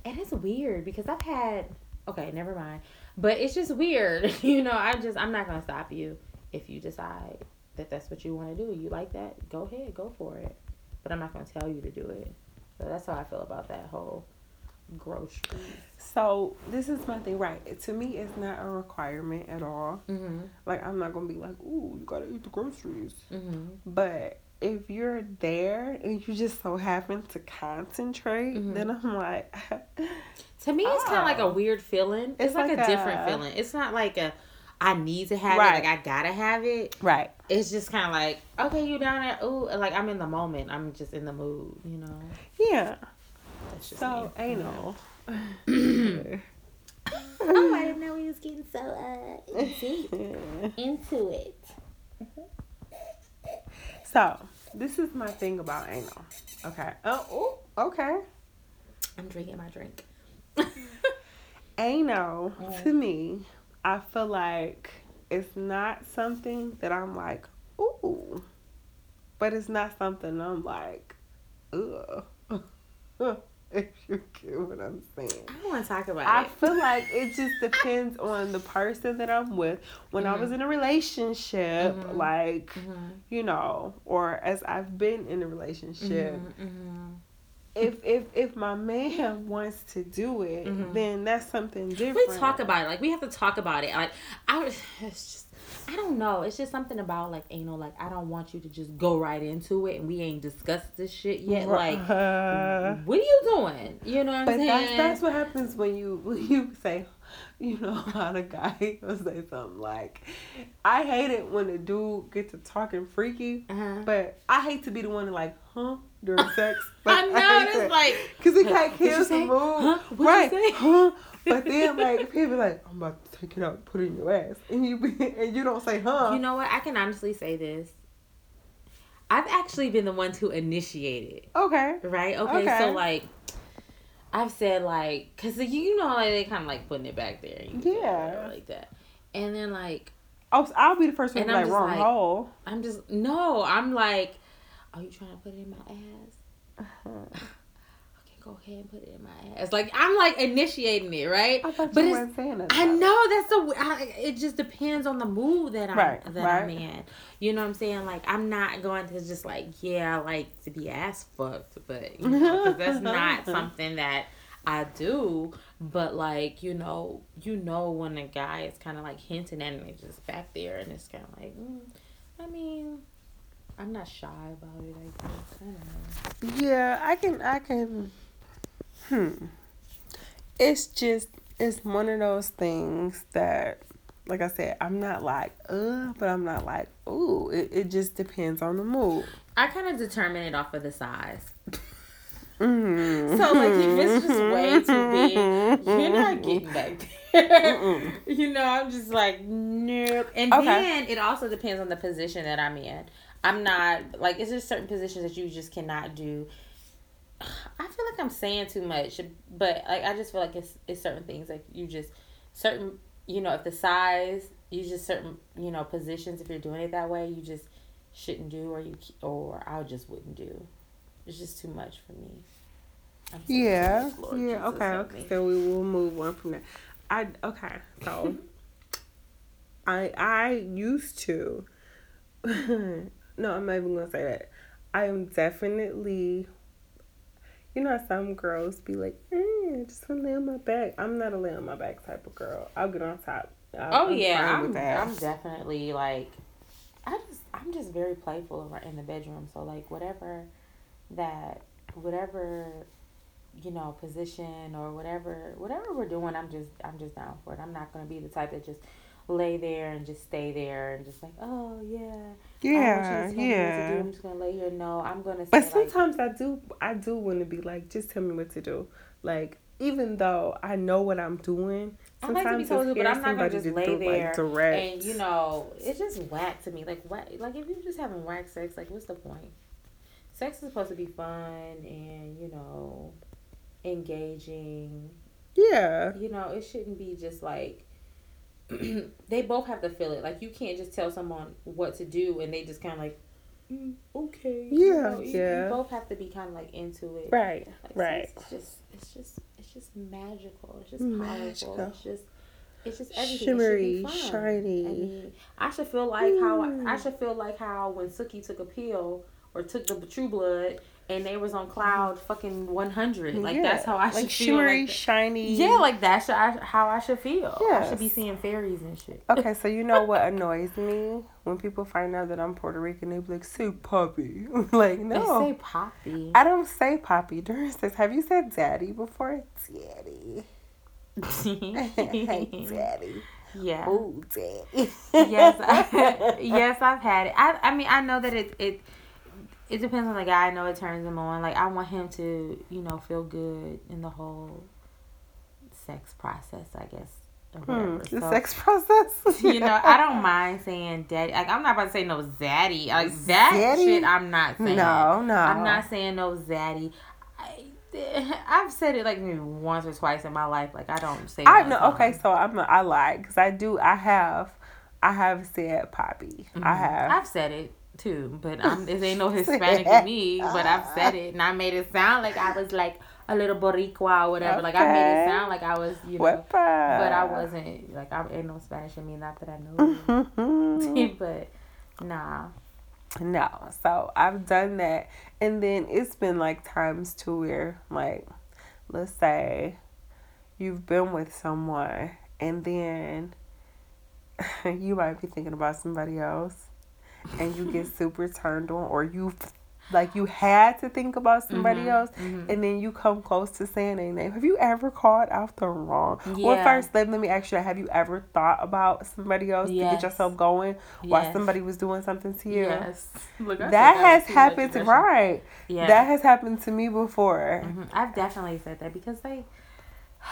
and it's weird because I've had okay, never mind, but it's just weird, you know. I just I'm not gonna stop you if you decide that that's what you want to do. You like that? Go ahead, go for it. But I'm not gonna tell you to do it. So that's how I feel about that whole grocery. So this is my thing, right? To me, it's not a requirement at all. Mm-hmm. Like I'm not gonna be like, "Ooh, you gotta eat the groceries." Mm-hmm. But if you're there and you just so happen to concentrate, Mhm. then I'm like, To me, it's kind of like a Oh. weird feeling. It's, It's like, like a, different a- feeling. It's not like a I need to have Right. it. Like I gotta have it. right. It's just kind of like okay, you down there? Ooh, like I'm in the moment. I'm just in the mood. You know. Yeah. That's just So me. anal. oh, I didn't know we was getting so uh deep into it. So this is my thing about anal. Okay. Oh, ooh, okay. I'm drinking my drink. Anal Mm. to me, I feel like it's not something that I'm like, ooh, but it's not something I'm like, ugh. if you get what I'm saying. I don't want to talk about I it. I feel like it just depends on the person that I'm with. When I was in a relationship, Mhm. like, Mhm. you know, or as I've been in a relationship, Mhm, mhm. if if if my man wants to do it, then that's something different. We talk about it. Like we have to talk about it. Like I, was- just I don't know. It's just something about like anal. Like I don't want you to just go right into it, and we ain't discussed this shit yet. Like Uh, what are you doing? You know what I'm but saying? that's that's what happens when you when you say, you know, how the guy will say something like, "I hate it when a dude gets to talking freaky." uh-huh. But I hate to be the one to like, huh, during sex. I know that's like because it Huh, kind of what'd kills the mood, Huh? Right? Huh? But then like people like, I'm about take it and put it in your ass, and you be, and you don't say, huh? You know what? I can honestly say this. I've actually been the one to initiate it, okay, right? Okay, Okay. so like, I've said like, cause you know, like they kind of like putting it back there, and you feel Yeah. like that, and then like oh, so I'll be the first one to be like wrong like- hole. I'm just no, I'm like, are you trying to put it in my ass? Uh-huh. Go ahead and put it in my ass. Like I'm like initiating it, right? I thought But you it's- weren't saying that. I know that's the it just depends on the mood that I'm Right, that right. I'm in. You know what I'm saying? Like I'm not going to just like yeah, I like to be ass fucked, but you know, that's not something that I do. But like you know, you know when a guy is kind of like hinting at it, and it's just back there, and it's kind of like, mm, I mean. I'm not shy about it. I guess. I don't know. Yeah, I can. I can. Hmm. It's just. It's one of those things that, like I said, I'm not like, uh, but I'm not like, ooh. It, it just depends on the mood. I kind of determine it off of the size. Mm-hmm. So like if it's just way too big, you're not getting back there. you know, I'm just like nope. And Okay. then it also depends on the position that I'm in. I'm not like it's just certain positions that you just cannot do. I feel like I'm saying too much, but like I just feel like it's it's certain things like you just certain you know if the size you just certain you know positions if you're doing it that way you just shouldn't do or you or I just wouldn't do. It's just too much for me. I'm Yeah, sorry, Lord yeah, Jesus, okay, okay. me. So we will move on from that. I okay, so I I used to. no, I'm not even gonna say that. I am definitely. You know, how some girls be like, eh, just wanna lay on my back. I'm not a lay on my back type of girl. I'll get on top. I- Oh I'm yeah, I'm. I'm definitely like, I just I'm just very playful in the bedroom. So like whatever that whatever you know position or whatever whatever we're doing, I'm just I'm just down for it. I'm not gonna be the type that just lay there and just stay there and just like oh yeah yeah, want you to tell me what to do. yeah. I'm just gonna lay here. No, I'm gonna say But like sometimes I do I do want to be like, just tell me what to do. Like even though I know what I'm doing, sometimes I like to be told to, but I'm not gonna somebody just to lay do, there like, direct. and you know it's just whack to me. Like what? like if you're just having whack sex, like what's the point? Sex is supposed to be fun and you know engaging. yeah, You know it shouldn't be just like they both have to feel it. Like you can't just tell someone what to do and they just kind of like mm, okay. Yeah, you know, yeah. You both have to be kind of like into it. Right, Like, right. It's just, it's just, it's just magical. It's just Magical. powerful. It's just, it's just everything. Shimmery, it be fun. shiny. I mean, I should feel like how Mm. I should feel like how when Sookie took a pill or took the True Blood and they was on cloud fucking one hundred. Like Yeah, that's how I should like feel. shimmery, like shiny. Yeah, like that's how I should feel. I should be seeing fairies and shit. Okay, so you know what annoys me when people find out that I'm Puerto Rican? They be like, "Say Poppy." like, no They say Poppy. I don't say Poppy. During sex, have you said Daddy before? Daddy. hey, Daddy. yeah. Oh, Daddy. yes, I, yes, I've had it. I, I mean, I know that it, it, it depends on the guy. I know it turns him on. Like, I want him to, you know, feel good in the whole sex process. I guess. Hmm, the So, sex process. you know, I don't mind saying daddy. Like, I'm not about to say no zaddy. Like that Zaddy? shit, I'm not saying. No, no. I'm not saying no zaddy. I, I've said it like maybe once or twice in my life. Like I don't say. I know. Okay, so I'm. I lied because I do. I have. I have said Poppy. I Mhm. have. I've said it too, but I'm, it ain't no Hispanic in me. But I've said it, and I made it sound like I was like a little Boricua or whatever. Like I made it sound like I was, you know. What? But I wasn't. Like I ain't no Spanish in me. Not that I know. Mm-hmm. but nah. No, so I've done that, and then it's been like times to where, like, let's say you've been with someone, and then you might be thinking about somebody else, and you get super turned on, or you like you had to think about somebody Mhm, else, mhm. and then you come close to saying a name. Have you ever called out the wrong? Well, first let, let me ask you: Have you ever thought about somebody else to get yourself going while somebody was doing something to you? Yes. Look, That has happened, to, right? Yeah. That has happened to me before. Mhm. I've definitely said that because they.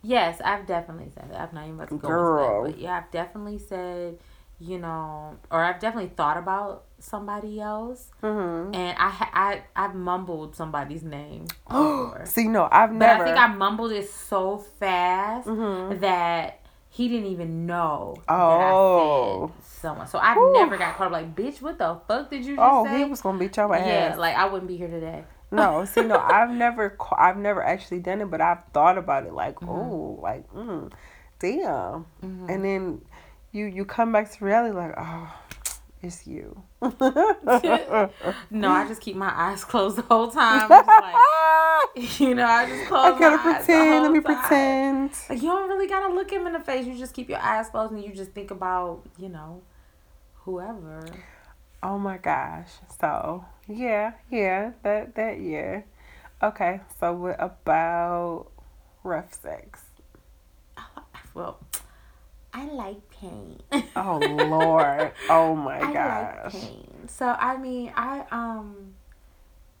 Yes, I've definitely said that. I'm not even about to go Girl. into that, but yeah, I've definitely said, you know, or I've definitely thought about somebody else, Mm-hmm. and I I I've mumbled somebody's name. Oh, See, no, I've never but never. I think I mumbled it so fast Mhm. that he didn't even know Oh. that I said someone. So I've Whew. never got caught up like, bitch, what the fuck did you just Oh, say? he was gonna beat your ass. yeah, like I wouldn't be here today. no, see, no, I've never, I've never actually done it, but I've thought about it. Like, Mhm. oh, like, mm, damn. Mhm. And then you you come back to reality, like, oh, it's you. No, I just keep my eyes closed the whole time. Like, you know, I just close I gotta my eyes pretend. Let me time. pretend. Like you don't really gotta look him in the face. You just keep your eyes closed and you just think about, you know, whoever. Oh my gosh. So yeah, yeah, that that yeah. Okay, so what about rough sex? Well, I like pain. Oh Lord. Oh my I like gosh. pain. So I mean, I um,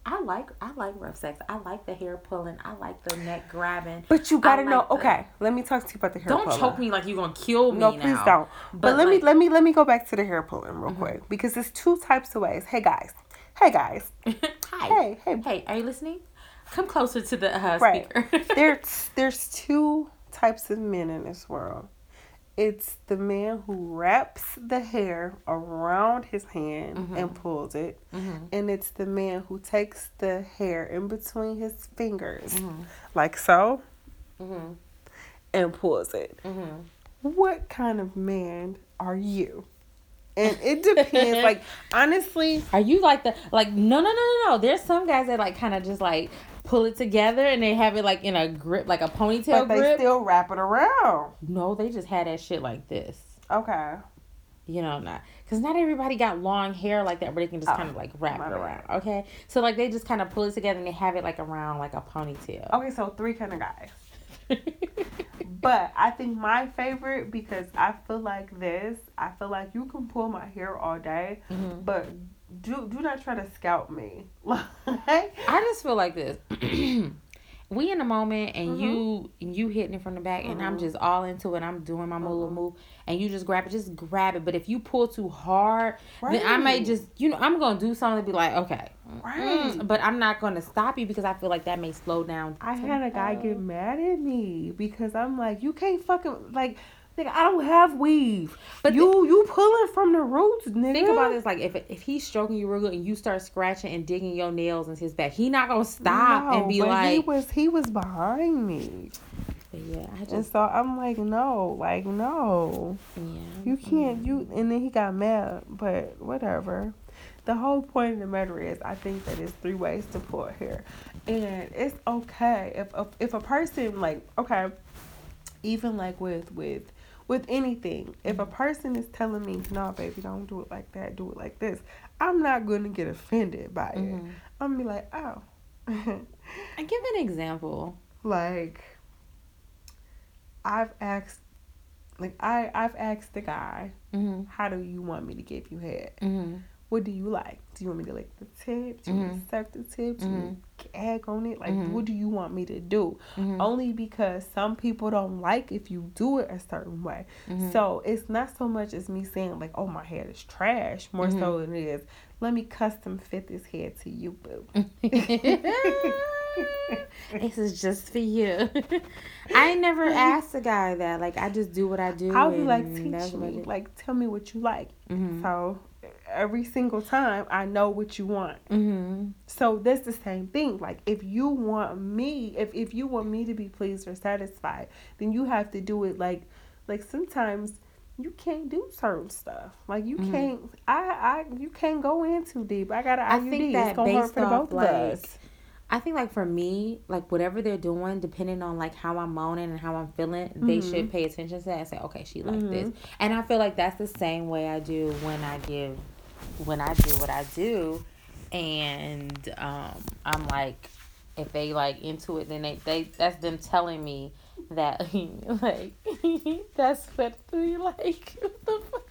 I like I like rough sex. I like the hair pulling. I like the neck grabbing. But you gotta I know. the- okay, let me talk to you about the hair. Don't pulling. choke me like you're gonna kill me. No, now. please don't. But, But, let me like- Mm-hmm. let me let me go back to the hair pulling real quick because there's two types of ways. Hey guys. Hey guys. Hi. Hey hey. Hey, are you listening? Come closer to the uh, Right. speaker. There's there's two types of men in this world. It's the man who wraps the hair around his hand Mm-hmm. and pulls it. Mhm. And it's the man who takes the hair in between his fingers, Mhm. like so, Mhm. and pulls it. Mhm. What kind of man are you? And it depends. like, honestly, Are you like the like no no no no no? There's some guys that like kind of just like pull it together and they have it like in a grip like a ponytail but they grip. still wrap it around. no, they just had that shit like this. Okay. You know, not because not everybody got long hair like that where they can just Oh, kind of like wrap it around. Okay, so like they just kind of pull it together and they have it like around like a ponytail. Okay, so three kind of guys. But I think my favorite because I feel like this. I feel like you can pull my hair all day, Mhm. but do do not try to scalp me. Like, I just feel like this. we in the moment and Mm-hmm. you and you hitting it from the back and I'm just all into it. I'm doing my Mm-hmm. little move and you just grab it. Just grab it. But if you pull too hard, then I may just you know I'm gonna do something to be like okay, Right. Mm, but I'm not gonna stop you because I feel like that may slow down. I had a guy get mad at me because I'm like, you can't fucking like. Nigga, I don't have weave. But you you pulling from the roots, nigga. Think about this, like if if he's stroking you real good and you start scratching and digging your nails into his back, he not gonna stop No, and be but he like, was he was behind me, yeah, I and just so I'm like, no, like no, yeah, you can't. You and then he got mad, but whatever. The whole point of the matter is, I think that it's three ways to pull hair, and it's okay if if, if a person like okay, even like with with with anything, if a person is telling me, no, baby, don't do it like that, do it like this, I'm not gonna get offended by it. Mhm. I'm gonna be like, oh. I give an example. like I've asked like I I've asked the guy, Mm-hmm. how do you want me to give you head? Mm-hmm. What do you like? Do you want me to lick the tip? Do you want to suck the tip? Do you want me to gag on it? Like Mhm. what do you want me to do? Mhm. Only because some people don't like if you do it a certain way. Mhm. So it's not so much as me saying like, oh my head is trash, more Mm-hmm. so than it is. Let me custom fit this head to you, boo. this is just for you. I never asked a guy that. Like I just do what I do. I'll be like, teach me. Like, tell me what you like. So every single time, I know what you want. Mhm. So that's the same thing. Like, if you want me, if if you want me to be pleased or satisfied, then you have to do it. Like, like sometimes you can't do certain stuff. Like you Mhm. can't. I I you can't go in too deep. I got an I think it's that gonna hurt based for the off both like, of us. I think like for me, like whatever they're doing, depending on like how I'm moaning and how I'm feeling, they Mhm. should pay attention to that and say, okay, she like this. Mhm. And I feel like that's the same way I do when I give, when I do what I do, and um, I'm like, if they like into it, then they they that's them telling me that like that's what they like. What the fuck?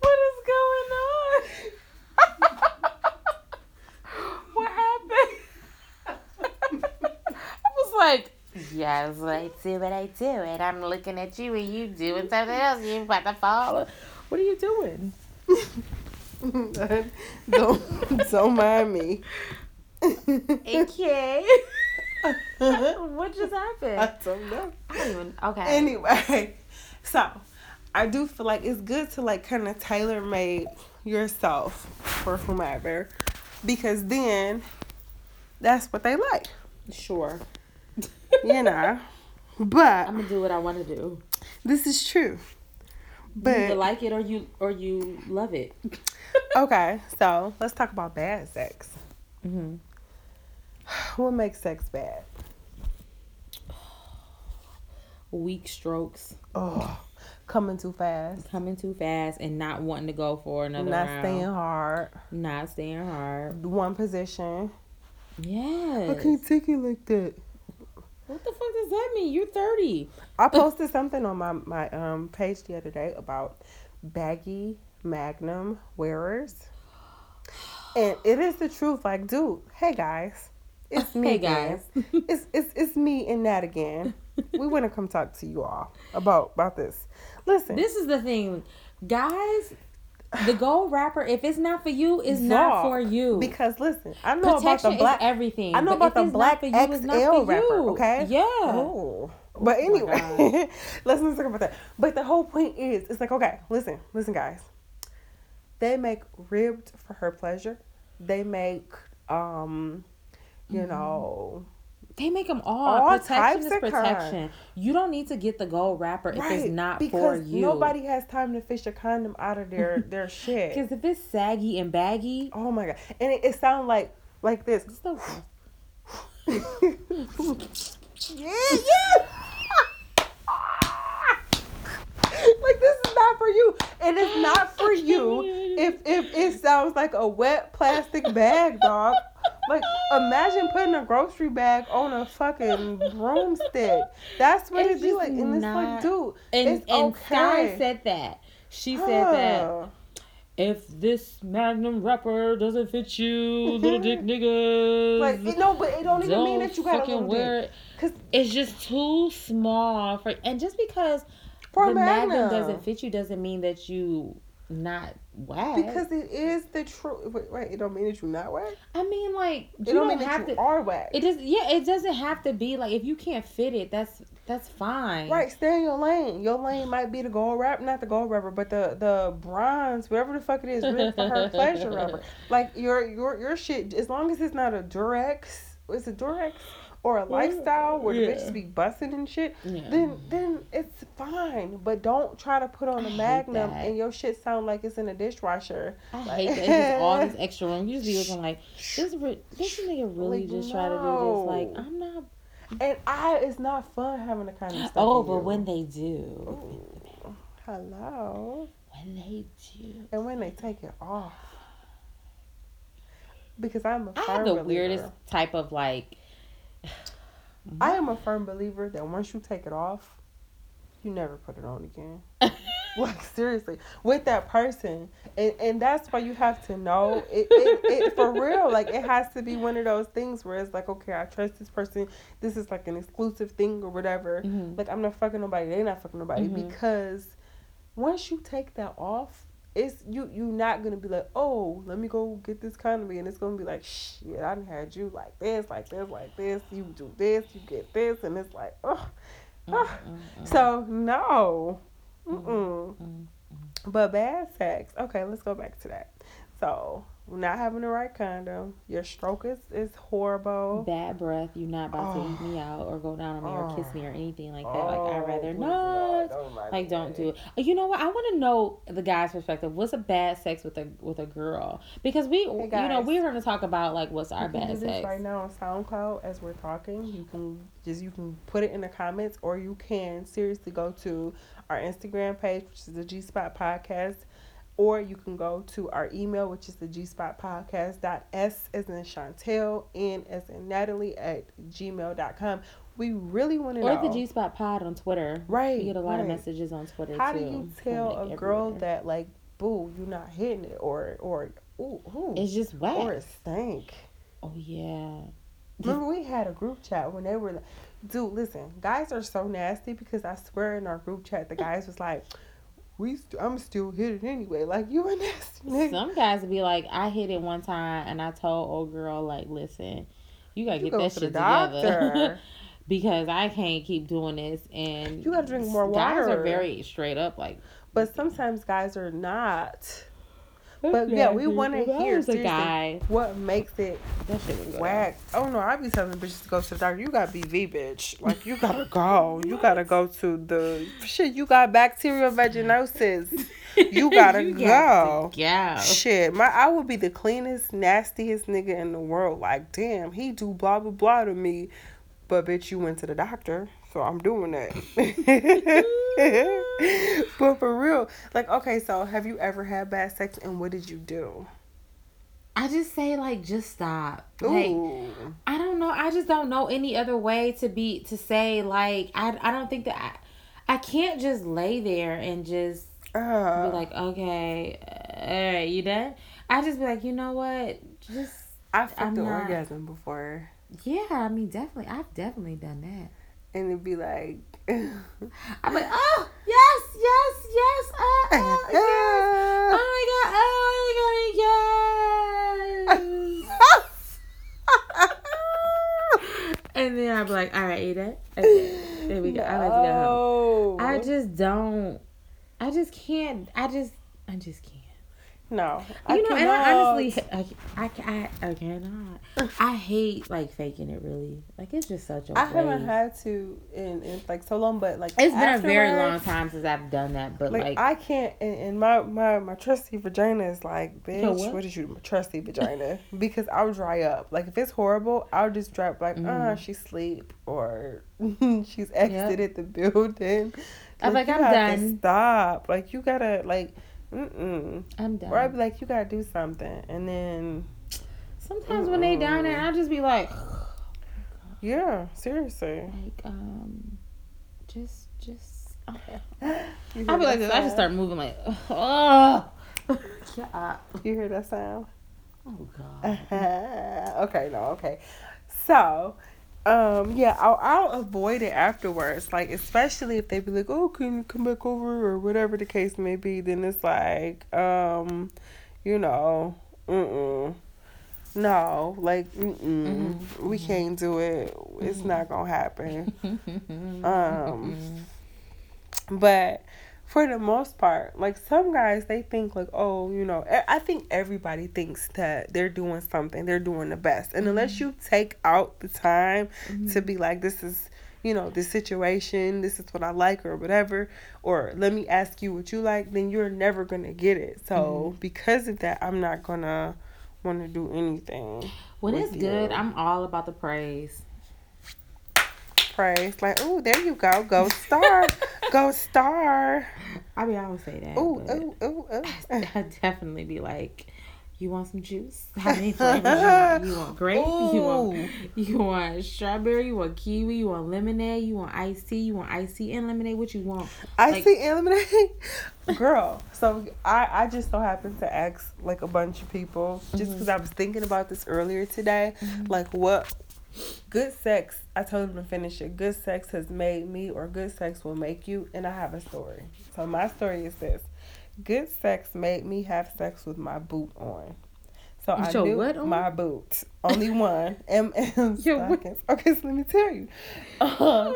What is going on? what happened? I was like, yes, I do what I do, and I'm looking at you, and you doing something else. You about to fall. What are you doing? don't don't mind me. Okay. what just happened? I don't know. I don't even. Okay. Anyway, so I do feel like it's good to like kind of tailor make yourself for whomever, because then that's what they like, sure. you know. But I'm gonna do what I want to do. this is true. you like it or you or you love it. okay, so let's talk about bad sex. hmm What makes sex bad? Weak strokes, Oh, coming too fast, coming too fast, and not wanting to go for another not round. staying hard, Not staying hard. one position. Yes. I can't take it like that. What the fuck does that mean? You're 30. I posted something on my my um page the other day about baggy Magnum wearers, and it is the truth. Like, dude, hey guys, it's me Hey, again. guys. it's it's it's me and that again. we want to come talk to you all about about this. Listen, This is the thing, guys. The gold wrapper, if it's not for you, it's not for you. because listen, I know about Protection the black. is everything. I know but about if the black for you, it's not XL for wrapper. Okay. Yeah. Oh. But my anyway, let's not talk about that. But the whole point is, it's like, okay, listen, listen, guys. They make ribbed for her pleasure. They make, um, you Mm-hmm. know, They make them all. All protection types is of protection. You don't need to get the gold wrapper if it's not for because you. nobody has time to fish a condom out of their their shit. Because if it's saggy and baggy, Oh my god! And it, it sounds like like this. it's no. Yeah, yeah. like this is not for you, and it's not for you if if it sounds like a wet plastic bag, dog. Like imagine putting a grocery bag on a fucking broomstick. That's what It's it be like, and it's like, dude, And it's and okay. Sky said that. She said that if this Magnum wrapper doesn't fit you, little dick niggas, Like it, no, but it don't even mean don't that you got a fucking wear dick. it. Cause It's just too small for, and just because for the Magnum Magnum doesn't fit you doesn't mean that you not whack. Because it is the truth. Wait, wait, it don't mean that you're not whack. I mean, like It you don't, mean have that you to. are whack. It does. Yeah, it doesn't have to be like if you can't fit it. That's That's fine. Right, stay in your lane. Your lane might be the gold wrap, not the gold wrapper, but the the bronze, whatever the fuck it is, really for her pleasure wrapper. Like your your your shit, as long as it's not a Durex, is it Durex or a mm-hmm. lifestyle where the Yeah. bitches be busting and shit, Yeah. then then it's fine. But don't try to put on a Magnum that. and your shit sound like it's in a dishwasher. I Like- hate that. It's all this extra room. You just be looking like this. This nigga really Like, just try to do this. Like I'm not. And I, it's not fun having the kind of stuff. Oh, but you. when they do, Ooh, hello. when they do, And when they take it off. Because I'm a I have the believer. weirdest type of like. I am a firm believer that once you take it off, you never put it on again. like seriously, with that person, and and that's why you have to know it, it, it for real. Like it has to be one of those things where it's like, okay, I trust this person. This is like an exclusive thing or whatever. Mhm. Like I'm not fucking nobody. They're not fucking nobody Mhm. because once you take that off. It's you. You not gonna be like, oh, let me go get this condom, and it's gonna be like, shit, I done had you like this, like this, like this. You do this, you get this, and it's like, oh, mm, so no, mm mm, mm. but bad sex. Okay, let's go back to that. So not having the right condom. Your stroke is is horrible. Bad breath. You're not about to eat Oh. me out or go down on me or kiss me or oh. anything like that. like Oh, I'd rather oh, not. don't like Like don't do it. You know what? I want to know the guy's perspective. What's a bad sex with a with a girl? Because we, you know, we're going to talk about like what's our bad sex. right now on SoundCloud as we're talking. You can just you can put it in the comments, or you can seriously go to our Instagram page, which is the G Spot Podcast, or you can go to our email, which is the G Spot Podcast dot S as in Chantel, N as in Natalie at gmail.com. We really want to know. Or the G Spot Pod on Twitter. Right, We get a lot of messages on Twitter how too. do you tell like, a girl everywhere. that like, boo, you're not hitting it, or or ooh, ooh, it's just whack? or it stank. oh yeah. Remember, we had a group chat when they were like, dude, listen, guys are so nasty because I swear in our group chat, the guys was like, we, st- I'm still hit it anyway. Like, you a nasty nigga. Some guys would be like, I hit it one time and I told old girl like, listen, you gotta You get go that shit together. because I can't keep doing this and You gotta drink more water. Guys are very straight up like but sometimes guys are not. But yeah, we want to hear guy. what makes it That shit whack. Oh no, I be telling bitches to go to the doctor. You got BV, bitch. Like you gotta go. You gotta go to the shit. You got bacterial vaginosis. You gotta You go. Yeah. go. Shit, my I would be the cleanest, nastiest nigga in the world. Like, damn, he do blah blah blah to me, but bitch, you went to the doctor, so I'm doing that. but for real, like, okay, so have you ever had bad sex, and what did you do? I just say like just stop. Like Ooh, I don't know. I just don't know any other way to be to say like I I don't think that I I can't just lay there and just uh, be like, okay, all right, you done? I just be like, you know what? Just I fucked an not- orgasm before, yeah. I mean, definitely, I've definitely done that. And it'd be like, I'm like, oh yes, yes, yes, uh, uh, yes. Oh my god, oh my god, yes. and then I'm like, all right, you done? Okay, there we go. I like to go home. I just don't. I just can't. I just. I just can't. No. You know, and I honestly, I, I, I, I cannot. I hate like faking it. Really, like it's just such a. I haven't had to in, in like so long, but like It's been a very long time since I've done that, but Like, like, I can't, and, and my my my trusty vagina is like, bitch, what? what? is you my trusty vagina? because I'll dry up. Like if it's horrible, I'll just dry up. Like, uh, Mhm. she's sleep or she's exited the building. I'm like, I'm done. Stop. Like you gotta like, mm mm. I'm done. Or I'd be like, you gotta do something, and then Sometimes when they down there, I'll just be like, yeah, seriously. like um, just, just. You I'll be like this. I just start moving like, oh. Up. You hear that sound? Oh god. okay, no, okay. So, um, yeah, I'll, I'll avoid it afterwards. Like, especially if they be like, "Oh, can you come back over?" or whatever the case may be. Then it's like, um, you know, mm no, like, mm-mm, Mm-hmm. we can't do it. It's not gonna happen. Um, but for the most part, like some guys, they think like, oh, you know, I think everybody thinks that they're doing something, they're doing the best, and unless mm-hmm. you take out the time to mm-hmm. be like, this is, you know, this situation, this is what I like or whatever, or let me ask you what you like, then you're never gonna get it. So mm-hmm. because of that, I'm not gonna want to do anything. when it's good. I'm all about the praise. Praise like, oh, there you go, go star, go star. I mean, I would say that. Ooh, ooh, ooh, ooh. I'd definitely be like, you want some juice? How many flavors you want? You want grape? You want you want strawberry? You want kiwi? You want lemonade? You want iced tea? You want iced tea and lemonade? What you want? I Like- see eliminate girl. So I I just so happened to ask like a bunch of people just Mm-hmm. because I was thinking about this earlier today. Like what good sex? I told him to finish it. Good sex has made me, or good sex will make you. And I have a story. So my story is this: Good sex made me have sex with my boot on. So I your knew on? my boot. Only one. M M stockings. Okay, so let me tell you. Uh,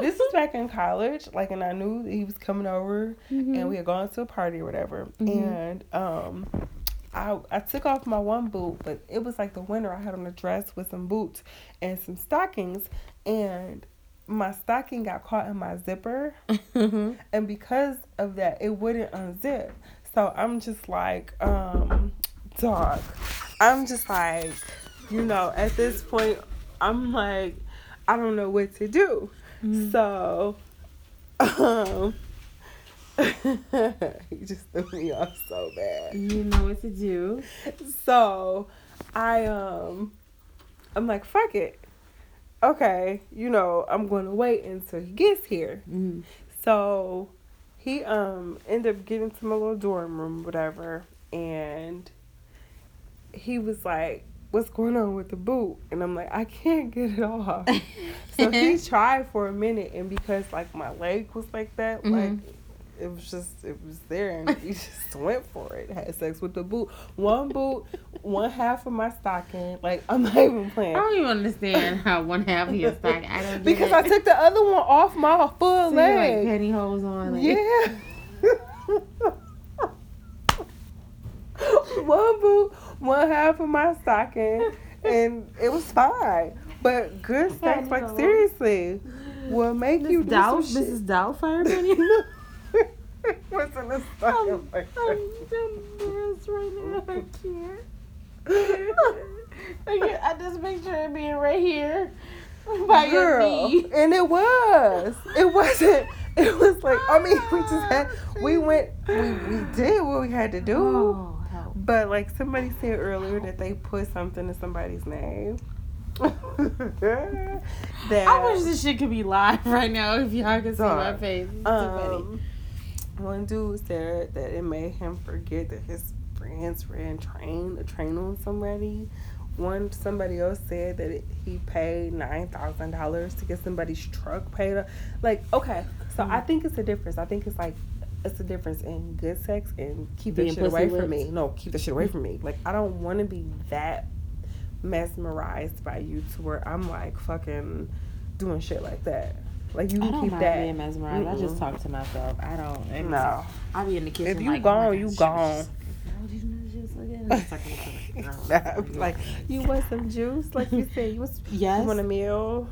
this was back in college, like, and I knew that he was coming over, and we had gone to a party or whatever, and um, I I took off my one boot, but it was like the winter. I had on a dress with some boots and some stockings, and my stocking got caught in my zipper, and because of that, it wouldn't unzip. So I'm just like, um, dog. I'm just like, you know, at this point, I'm like, I don't know what to do. So, um, he just threw me off so bad. You know what to do. So, I um, I'm like, fuck it. Okay, you know, I'm going to wait until he gets here. Mm. So he um ended up getting to my little dorm room, whatever, and he was like, What's going on with the boot? And I'm like, I can't get it off. so he tried for a minute and because like my leg was like that, like Mhm. It was just it was there and he just went for it. Had sex with the boot. One boot, one half of my stocking. Like I'm not even playing. I don't even understand how one half of your stock. I don't Because it. I took the other one off my full So leg. like pantyhose on. Like, Yeah. one boot, one half of my stocking, and it was fine. But good sex, like seriously, will make you do Doubt, some shit. Mrs. Doubtfire wasn't a stocking like I'm embarrassed right now. I can't. I, can't. I just picture it being right here by your Girl, knee. and it was. It wasn't. It was like I mean, we just ah, had. We went. We we did what we had to do. Oh. But like somebody said earlier that they put something in somebody's name. that I wish this shit could be live right now if y'all could see my face. It's too um, funny. One dude said that it made him forget that his friends ran train a train on somebody. One somebody else said that it, he paid nine thousand dollars to get somebody's truck paid. up. Like okay, so I think it's a difference. I think it's like it's a difference in good sex and keep Being that shit away pussy from me. No, keep that shit away from me. Like I don't want to be that mesmerized by you to where I'm like fucking doing shit like that. Like you I can don't keep mind that. being mesmerized. I just talk to myself. I don't. and No. I be in the kitchen. If you like, gone, oh you gosh, gone. she's- these niggas just look at me. It's like, you want some juice, like you said. You, was, Yes. you want a meal?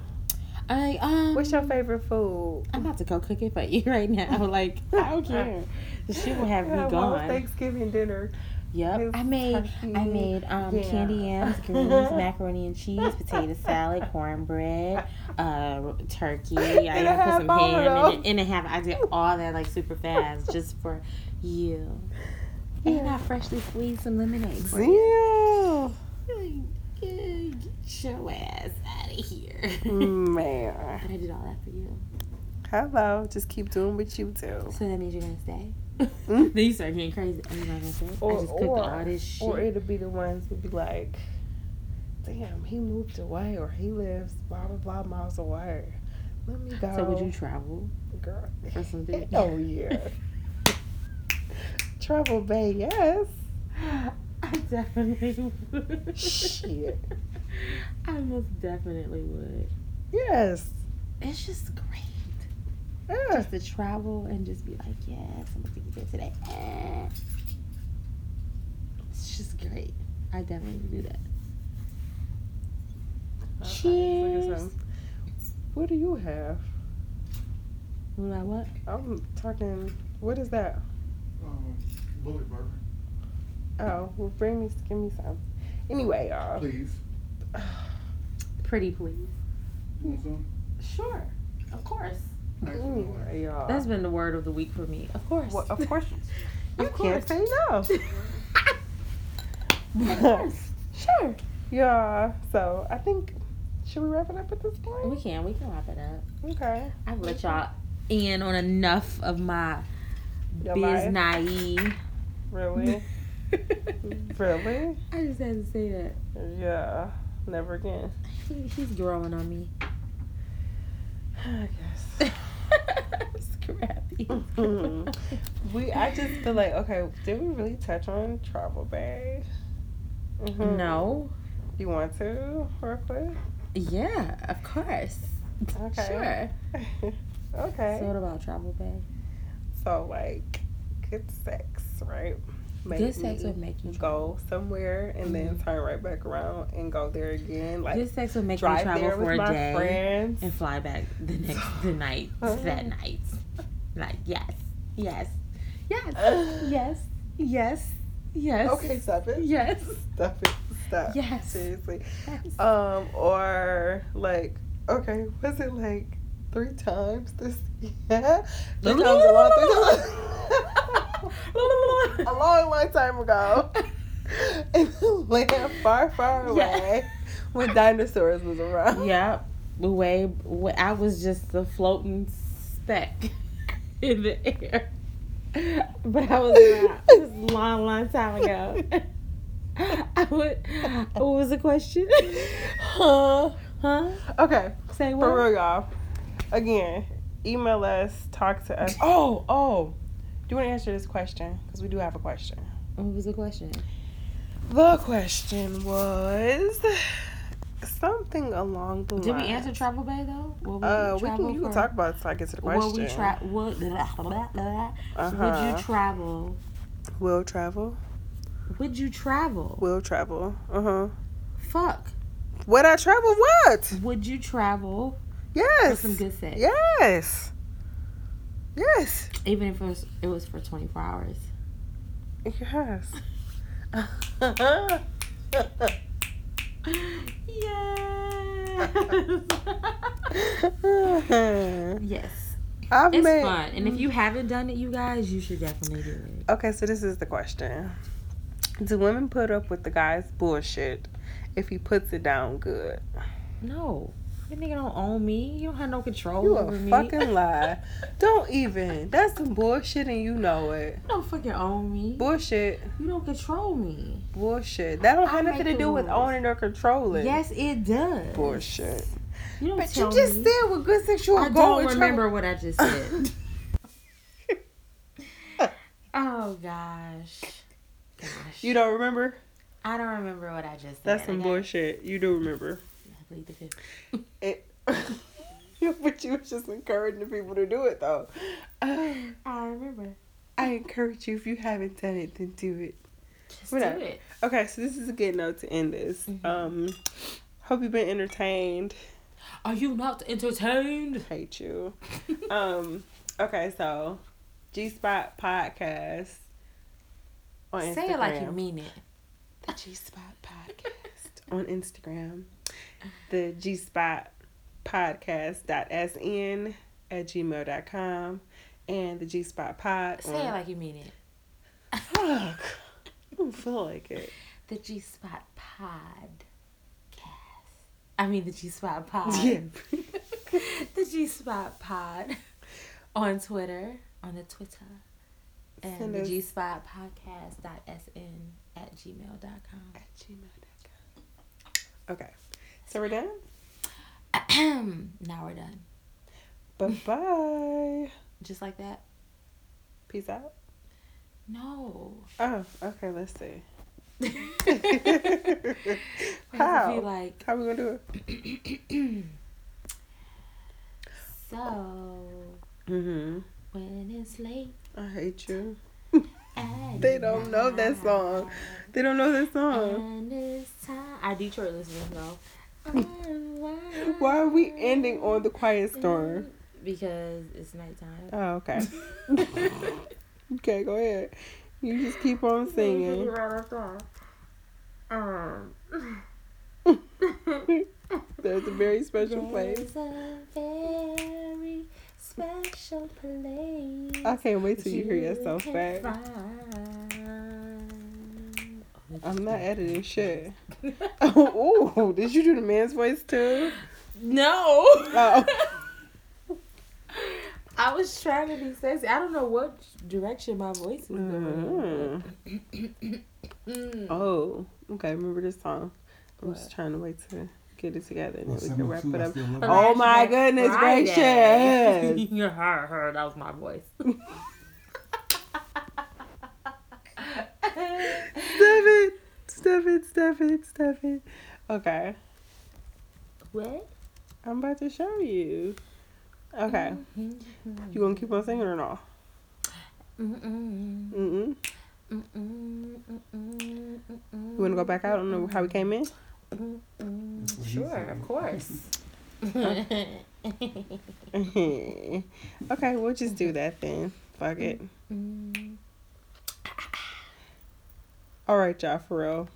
I um. What's your favorite food? I'm about to go cook it for you right now. Like I don't care. The shit will have me gone. Thanksgiving dinner. Yep. I made I made um Yeah. candy yams, greens, macaroni and cheese, potato salad, cornbread, uh turkey. I And even put some ham in it. In a half I did all that like super fast just for you. And I freshly squeezed some lemonade for you. Get your ass out of here. Man. But I did all that for you. Hello. Just keep doing what you do. So that means you're gonna stay. Mm. then you start getting crazy. I'm not gonna stay. Or, I just cooked or, all this shit. or it'll be the ones who be like, damn, he moved away or he lives blah, blah, blah miles away. Let me go. so would you travel Girl. for some dick? Oh, yeah. Travel Bay, yes. I definitely would. Shit. I most definitely would. Yes. It's just great. Yeah. Just to travel and just be like, yes, I'm gonna take you there today. Eh. It's just great. I definitely do that. Okay, look at Cheers. What do you have? What I what? I'm talking. What is that? Um, Bulleit bourbon, Oh, well, bring me, give me some. Anyway, y'all. please. Pretty please. You want some? Sure. Of course. Anyway. That's been the word of the week for me. Of course. Well, of course. You Of can't say no. of course. Sure. yeah. So I think should we wrap it up at this point? We can. We can wrap it up. Okay. I've let y'all in on enough of my Your biz naive. Really? really? I just had to say that. Yeah. Never again. He, he's growing on me. I guess. Scrappy. Mhm. We. I just feel like okay. Did we really touch on travel bag? Mhm. No. You want to real quick? Yeah, of course. Okay. Sure. okay. So what about travel bag? So like good sex, right? Make Good sex me would make you go somewhere and then turn right back around and go there again. Like Good sex would make me drive travel there for with a my day friends. and fly back the next the night that night. Like yes, yes, yes, yes, yes, yes. okay, stop it. Yes. Stop it. Stop. Yes. Seriously. yes. Um, or like, okay, was it like three times this? Yeah, three times a lot. three times. a long, long time ago. In a land far, far away, Yeah. when dinosaurs was around. Yep. Way, way, I was just a floating speck in the air. But I was a long, long time ago. I would. What was the question? Huh? Huh? Okay, Say for what? real, y'all. Again, email us, talk to us. Oh, oh. Do you want to answer this question? Because we do have a question. What was the question? The question was something along the Did lines. we answer travel bay though? Will we Uh, we can. You can talk about it till I get to the question. Will we tra- would. Uh-huh. Would you travel? Will travel. Would you travel? Will travel. Uh huh. Fuck. Would I travel? What? Would you travel for Yes. some good sex? Yes. Yes. Even if it was it was for twenty four hours. Yes. Yes. yes. I've It's met. fun. And if you haven't done it, you guys, you should definitely do it. Okay, so this is the question: Do women put up with the guy's bullshit if he puts it down good? No. That nigga don't own me. You don't have no control You over a me. fucking lie. Don't even. That's some bullshit, and you know it. You don't fucking own me. Bullshit. You don't control me. Bullshit. That don't I have nothing to do with owning or controlling. Yes, it does. Bullshit. You don't But you just me. said with good sex you I don't remember what I just said. Oh gosh. Gosh. you don't remember? I don't remember what I just said. That's some okay? bullshit. You do remember. The. It, but you was just encouraging people to do it though. Uh, I remember. I encourage you if you haven't done it, then do it. Just Whatever. do it. Okay, so this is a good note to end this. Mhm. Um, hope you've been entertained. Are you not entertained? Hate you. um, okay, so G Spot podcast on Instagram. Say it like you mean it. the G Spot podcast on Instagram. The G Spot podcast sn at gmail.com and the G Spot pod. Say it like you mean it. Fuck. I don't feel like it. The G Spot Podcast. I mean the G Spot Pod. Yeah. the G Spot Pod on Twitter, on the Twitter, and Send the G Spot Podcast dot sn at gmail.com. at gmail.com. Okay. So we're done? now we're done. Bye bye. Just like that? Peace out. No. Oh, okay, let's see. How? Be like, How we gonna do it? so Mm-hmm. when it's late. I hate you. They don't know that song. They don't know that song. And it's time. Our Detroit listeners know. Why are we ending on the quiet storm? Because it's nighttime. Oh, okay. okay, go ahead. You just keep on singing. Um, There's a very special place. There's a very special place. I can't wait till you hear yourself back. find. I'm not editing shit. Oh, ooh, did you do the man's voice too? No. Oh. I was trying to be sexy. I don't know what direction my voice is going. Mm. Mm. Oh, okay. Remember this song? I'm What? just trying to wait to get it together and then we can wrap it up. Oh my goodness Friday. gracious! you heard her. That was my voice. Stop it! Stop it! Stop it! Stop it! Okay, what? I'm about to show you. Okay, you gonna keep on singing or not? Mm-mm. Mm-mm. Mm-mm. Mm-mm. You wanna go back out on the- how we came in? Mm-mm. That's what he Sure, of course. okay, we'll just do that then. Fuck it. Mm. All right, y'all, for real.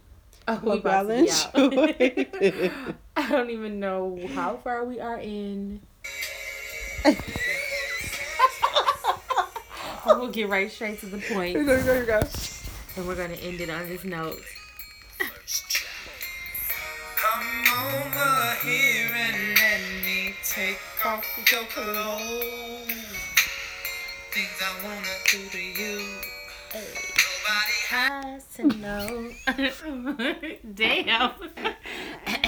Oh, we Hope about y'all to be out. enjoyed. I don't even know how far we are in. we'll get right straight to the point, Here you go, here you go. and we're gonna end it on this note. Come over here and let me take off your clothes. Things I wanna do to you. Nobody Know. Damn.